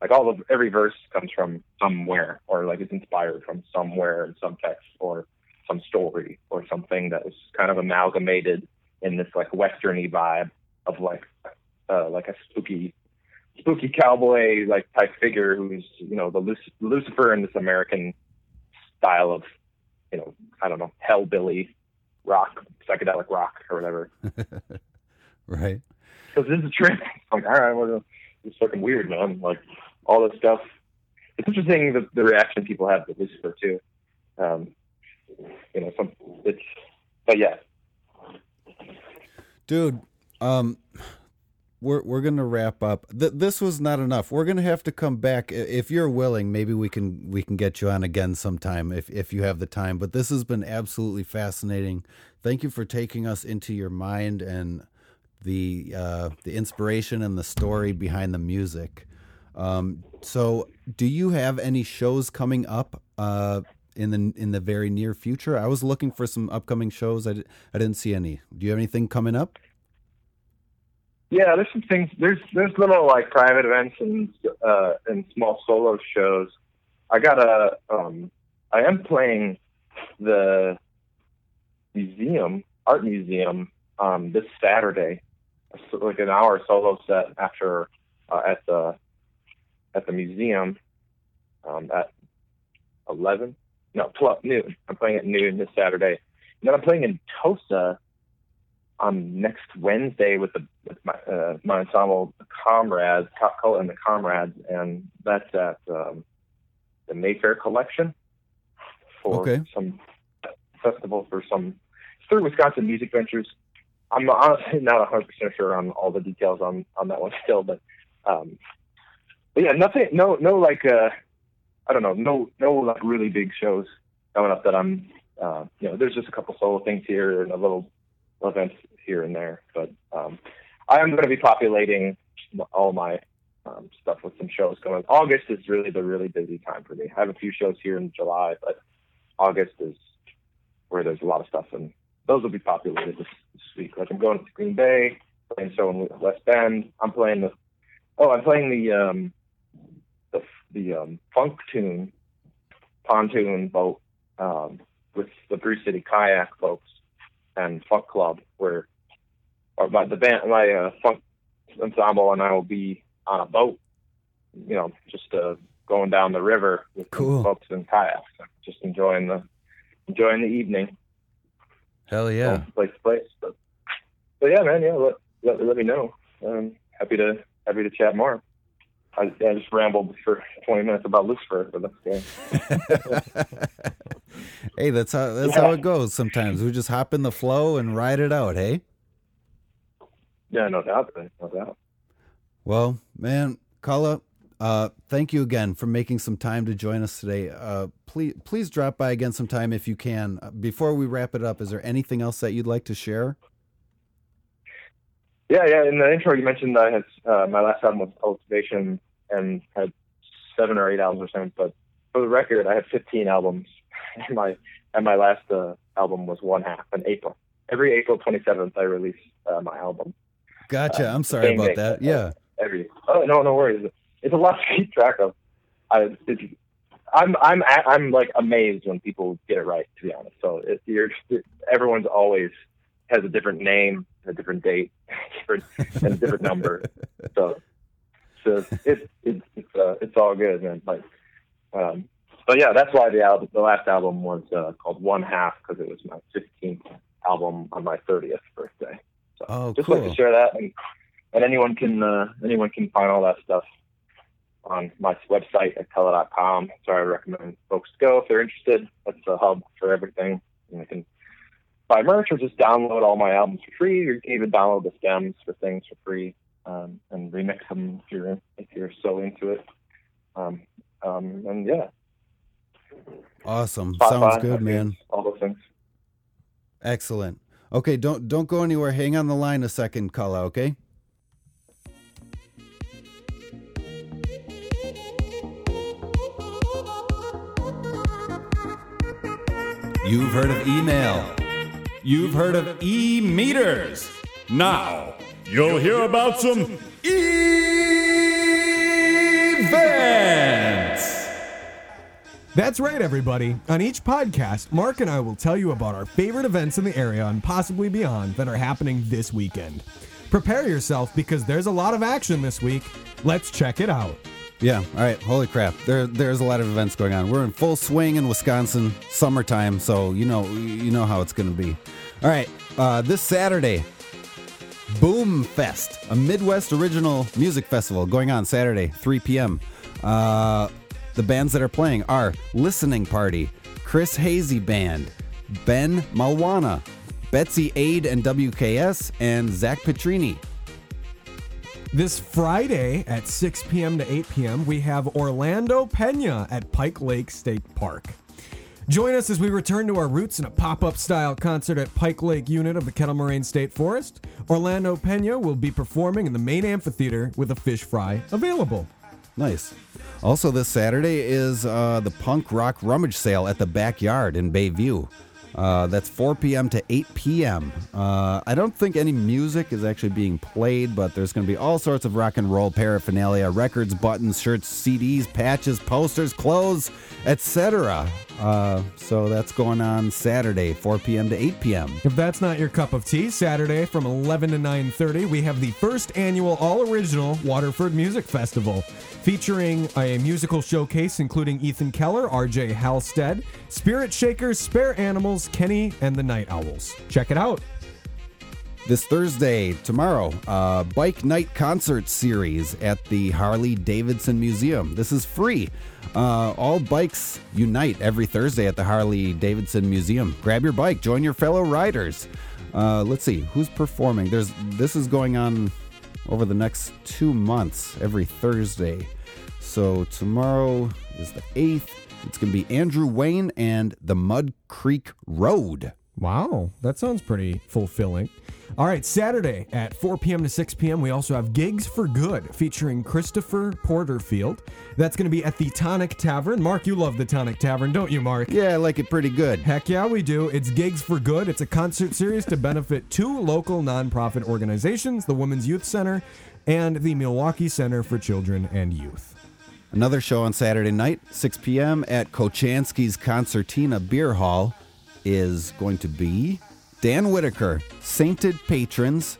like all of every verse comes from somewhere, or like it's inspired from somewhere in some text or some story or something that was kind of amalgamated in this like westerny vibe of like uh, like a spooky spooky cowboy like type figure who's you know the Luc- Lucifer in this American style of you know I don't know hellbilly rock psychedelic rock or whatever. right. Because this is a trip. I'm like all right, well, it's fucking weird, man. Like all this stuff. It's interesting the, the reaction people have to Lucifer too. Um, you know, some it's but yeah, Dude, um we're we're gonna wrap up. Th- this was not enough. We're gonna have to come back if you're willing. Maybe we can we can get you on again sometime if if you have the time. But this has been absolutely fascinating. Thank you for taking us into your mind and the uh, the inspiration and the story behind the music. Um, so, do you have any shows coming up uh, in the in the very near future? I was looking for some upcoming shows. I, I didn't see any. Do you have anything coming up? Yeah, there's some things. There's there's little like private events and uh, and small solo shows. I got a um, I am playing the museum art museum um, this Saturday, like an hour solo set after uh, at the at the museum um, at eleven no twelve noon. I'm playing at noon this Saturday. And then I'm playing in Tosa on next Wednesday with the with my uh, my ensemble, the Comrades, Top Color and the Comrades, and that's at um, the Mayfair Collection for Okay. some festival for some through Wisconsin Music Ventures. I'm honestly not 100 percent sure on all the details on on that one still, but um, but yeah, nothing, no, no, like uh, I don't know, no, no like really big shows coming up that I'm. Uh, you know, there's just a couple solo things here and a little events here and there. But um, I am going to be populating all my um, stuff with some shows going. August is really the really busy time for me. I have a few shows here in July, but August is where there's a lot of stuff, and those will be populated this, this week. Like I'm going to Green Bay, playing show in West Bend. I'm playing the oh, I'm playing the um, the the um, funk tune pontoon boat um, with the Brew City Kayak folks and Funk Club, where or my the band, my uh, funk ensemble, and I will be on a boat, you know, just uh, going down the river with Cool. folks in kayaks, just enjoying the enjoying the evening. Hell yeah. Place to place. But, but yeah, man. Yeah, let, let let me know. Um, happy to happy to chat more. I, I just rambled for 20 minutes about Lucifer, but that's okay. hey, that's how that's how it goes. Sometimes we just hop in the flow and ride it out. Hey. Yeah, no doubt, no doubt. Well, man, Cullah, uh, thank you again for making some time to join us today. Uh, please, please drop by again sometime if you can. Uh, Before we wrap it up, is there anything else that you'd like to share? Yeah, yeah. In the intro, you mentioned I had uh, my last album was Cultivation and had seven or eight albums or something. But for the record, I had 15 albums. And my and my last uh, album was one half in April. Every April 27th, I release uh, my album. Gotcha. Uh, I'm sorry about day. that. Yeah. Every oh no no worries. It's a lot to keep track of. I it's, I'm I'm I'm like amazed when people get it right. To be honest, so it, you're everyone's always has a different name, a different date, and a different number. So so it's it's it's uh, it's all good, man. Like, um, but yeah, that's why the album, the last album was uh, called One Half because it was my 15th album on my 30th birthday. So Oh, just like to share that, and, and anyone can uh, anyone can find all that stuff on my website at cullah.com. So I recommend folks go if they're interested. That's the hub for everything. And they can buy merch or just download all my albums for free, or you can even download the stems for things for free um, and remix them if you're if you're so into it. Um, um, and yeah, Awesome. Spotify, Sounds good, man. All those things. Excellent. Okay, don't don't go anywhere. Hang on the line a second, Cullah, okay? You've heard of email. You've heard of e meters. Now, you'll hear about some events. That's right, everybody. On each podcast, Mark and I will tell you about our favorite events in the area and possibly beyond that are happening this weekend. Prepare yourself because there's a lot of action this week. Let's check it out. Yeah. All right. Holy crap. There there's a lot of events going on. We're in full swing in Wisconsin, summertime, so you know you know how it's going to be. All right. Uh, this Saturday, Boom Fest, a Midwest original music festival going on Saturday, 3 p.m. Uh, the bands that are playing are Listening Party, Chris Hazy Band, Ben Malwana, Betsy Aid and WKS, and Zach Petrini. This Friday at 6 p.m. to 8 p.m., we have Orlando Pena at Pike Lake State Park. Join us as we return to our roots in a pop up style concert at Pike Lake Unit of the Kettle Moraine State Forest. Orlando Pena will be performing in the main amphitheater with a fish fry available. Nice. Also, this Saturday is uh, the punk rock rummage sale at the backyard in Bayview. Uh, that's 4 p.m. to 8 p.m. Uh, I don't think any music is actually being played, but there's going to be all sorts of rock and roll paraphernalia records, buttons, shirts, CDs, patches, posters, clothes, etc. Uh, so that's going on Saturday, 4 p.m. to 8 p.m. If that's not your cup of tea, Saturday from 11 to 9:30, we have the first annual all-original Waterford Music Festival, featuring a musical showcase including Ethan Keller, R.J. Halstead, Spirit Shakers, Spare Animals, Kenny, and the Night Owls. Check it out. This Thursday, tomorrow, uh, Bike Night Concert Series at the Harley Davidson Museum. This is free. Uh, all bikes unite every Thursday at the Harley Davidson Museum. Grab your bike, join your fellow riders. Uh, let's see who's performing. There's this is going on over the next two months, every Thursday. So tomorrow is the eighth. It's gonna be Andrew Wayne and the Mud Creek Road. Wow, that sounds pretty fulfilling. All right, Saturday at 4 p.m. to 6 p.m., we also have Gigs for Good featuring Christopher Porterfield. That's going to be at the Tonic Tavern. Mark, you love the Tonic Tavern, don't you, Mark? Yeah, I like it pretty good. Heck yeah, we do. It's Gigs for Good. It's a concert series to benefit two local nonprofit organizations the Women's Youth Center and the Milwaukee Center for Children and Youth. Another show on Saturday night, 6 p.m. at Kochanski's Concertina Beer Hall is going to be Dan Whitaker, Sainted Patrons.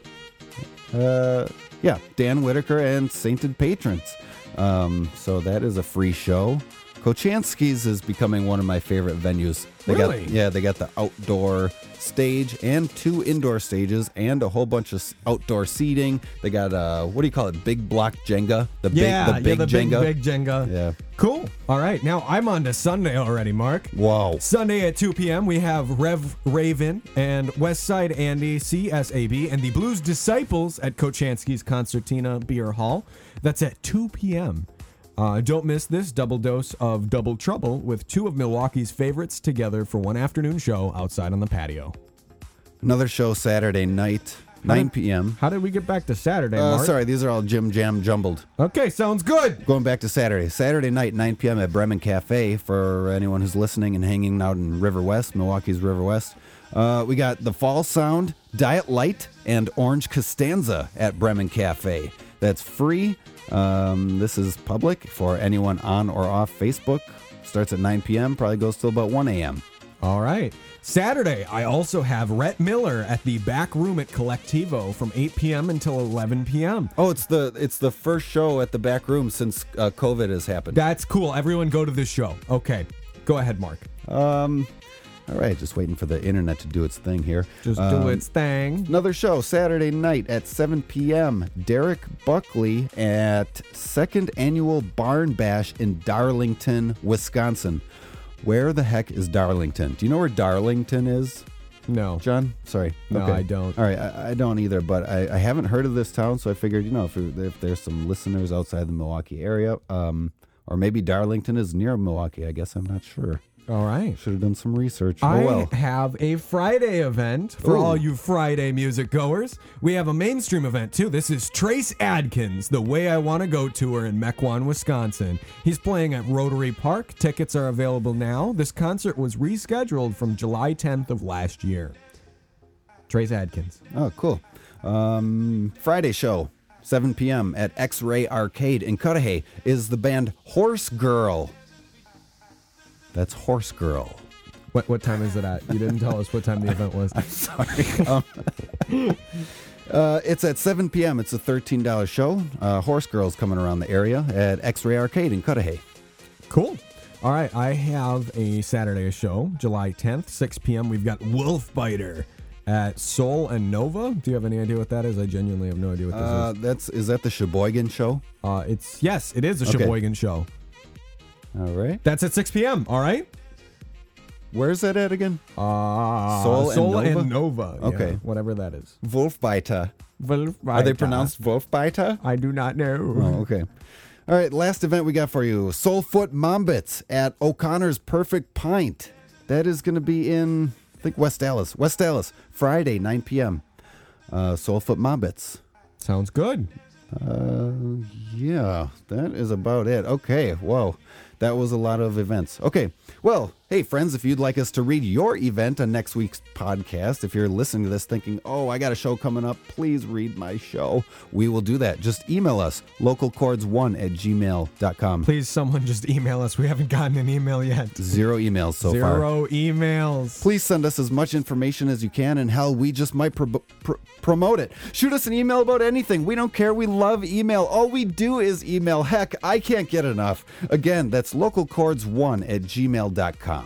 Uh, yeah, Dan Whitaker and Sainted Patrons. Um, so that is a free show. Kochanski's is becoming one of my favorite venues. They Really? got yeah, they got the outdoor stage and two indoor stages and a whole bunch of outdoor seating. They got uh what do you call it? Big block Jenga. The yeah, big the big yeah, the Jenga. big, big Jenga. Yeah. Cool. All right, now I'm on to Sunday already, Mark. Wow. Sunday at 2 p.m., we have Rev Raven and West Side Andy, CSAB, and the Blues Disciples at Kochanski's Concertina Beer Hall. That's at 2 p.m. Uh, don't miss this double dose of Double Trouble with two of Milwaukee's favorites together for one afternoon show outside on the patio. Another show Saturday night, 9 p.m. How did we get back to Saturday, Uh, Mark? sorry, these are all Jim Jam jumbled. Okay, sounds good. Going back to Saturday. Saturday night, 9 p.m. at Bremen Cafe for anyone who's listening and hanging out in River West, Milwaukee's River West. Uh, we got the Fall Sound, Diet Light, and Orange Costanza at Bremen Cafe. That's free. Um, this is public for anyone on or off Facebook. Starts at 9 p.m., probably goes till about 1 a.m. All right. Saturday, I also have Rhett Miller at the back room at Colectivo from 8 p.m. until 11 p.m. Oh, it's the it's the first show at the back room since uh, COVID has happened. That's cool. Everyone go to this show. Okay. Go ahead, Mark. Um, all right, just waiting for the internet to do its thing here. Just do Um, its thing. Another show Saturday night at 7 p.m. Derek Buckley at second annual Barn Bash in Darlington, Wisconsin. Where the heck is Darlington? Do you know where Darlington is, No. John? Sorry. No, I don't. All right, I, I don't either, but I, I haven't heard of this town, so I figured, you know, if, if there's some listeners outside the Milwaukee area, um, or maybe Darlington is near Milwaukee, I guess I'm not sure. All right. Should have done some research. I oh well. have a Friday event for Ooh. all you Friday music goers. We have a mainstream event too. This is Trace Adkins, The Way I Want to Go tour in Mequon, Wisconsin. He's playing at Rotary Park. Tickets are available now. This concert was rescheduled from July 10th of last year. Trace Adkins. Oh, cool. Um, Friday show, 7 p.m. at X Ray Arcade in Cudahy is the band Horse Girl. That's Horse Girl. What what time is it at? You didn't tell us what time the event was. Sorry. um, uh, it's at 7 p.m. It's a $13 show. Uh, Horse Girl's coming around the area at X Ray Arcade in Cudahy. Cool. All right, I have a Saturday show, July 10th, 6 p.m. We've got Wolf Biter at Soul and Nova. Do you have any idea what that is? I genuinely have no idea what this Uh, is. that's is that the Sheboygan show? Uh, it's yes, it is a Okay. Sheboygan show. All right. That's at 6 p.m. All right. Where's that at again? Uh, Soul and Nova? and Nova. yeah, Okay. whatever that is. Wolfbiter. Wolf Are they pronounced Wolfbiter? I do not know. Oh, okay. All right, last event we got for you Soulfoot Mombits at O'Connor's Perfect Pint. That is going to be in, I think, West Allis. West Allis, Friday, 9 p.m. Uh, Soulfoot Mombits. Sounds good. Uh, yeah, that is about it. Okay, whoa. That was a lot of events. Okay, well, hey, friends, if you'd like us to read your event on next week's podcast, if you're listening to this thinking, oh, I got a show coming up, please read my show, we will do that. Just email us, localchords1 at gmail.com. Please, someone just email us. We haven't gotten an email yet. Zero emails so far. Zero emails. Please send us as much information as you can, and hell, we just might pro- pr- promote it. Shoot us an email about anything. We don't care. We love email. All we do is email. Heck, I can't get enough. Again, that's localchords1 at gmail.com.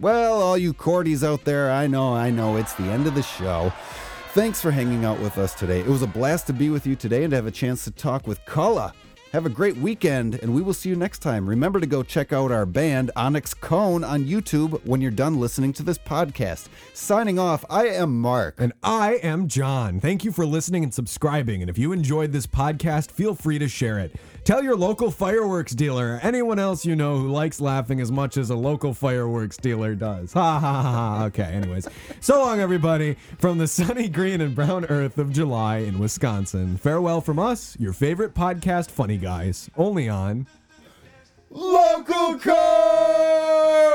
Well, all you chordies out there, I know, I know, it's the end of the show. Thanks for hanging out with us today. It was a blast to be with you today and to have a chance to talk with Cullah. Have a great weekend, and we will see you next time. Remember to go check out our band, Onyx Koan, on YouTube when you're done listening to this podcast. Signing off, I am Mark. And I am John. Thank you for listening and subscribing. And if you enjoyed this podcast, feel free to share it. Tell your local fireworks dealer anyone else you know who likes laughing as much as a local fireworks dealer does. Ha ha ha. ha. Okay, anyways. So long, everybody, from the sunny green and brown earth of July in Wisconsin. Farewell from us, your favorite podcast funny guys, only on Local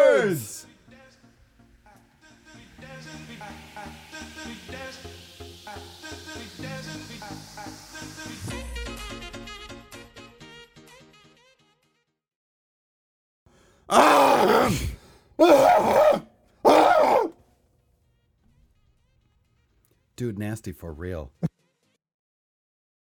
Chords! Dude, nasty for real.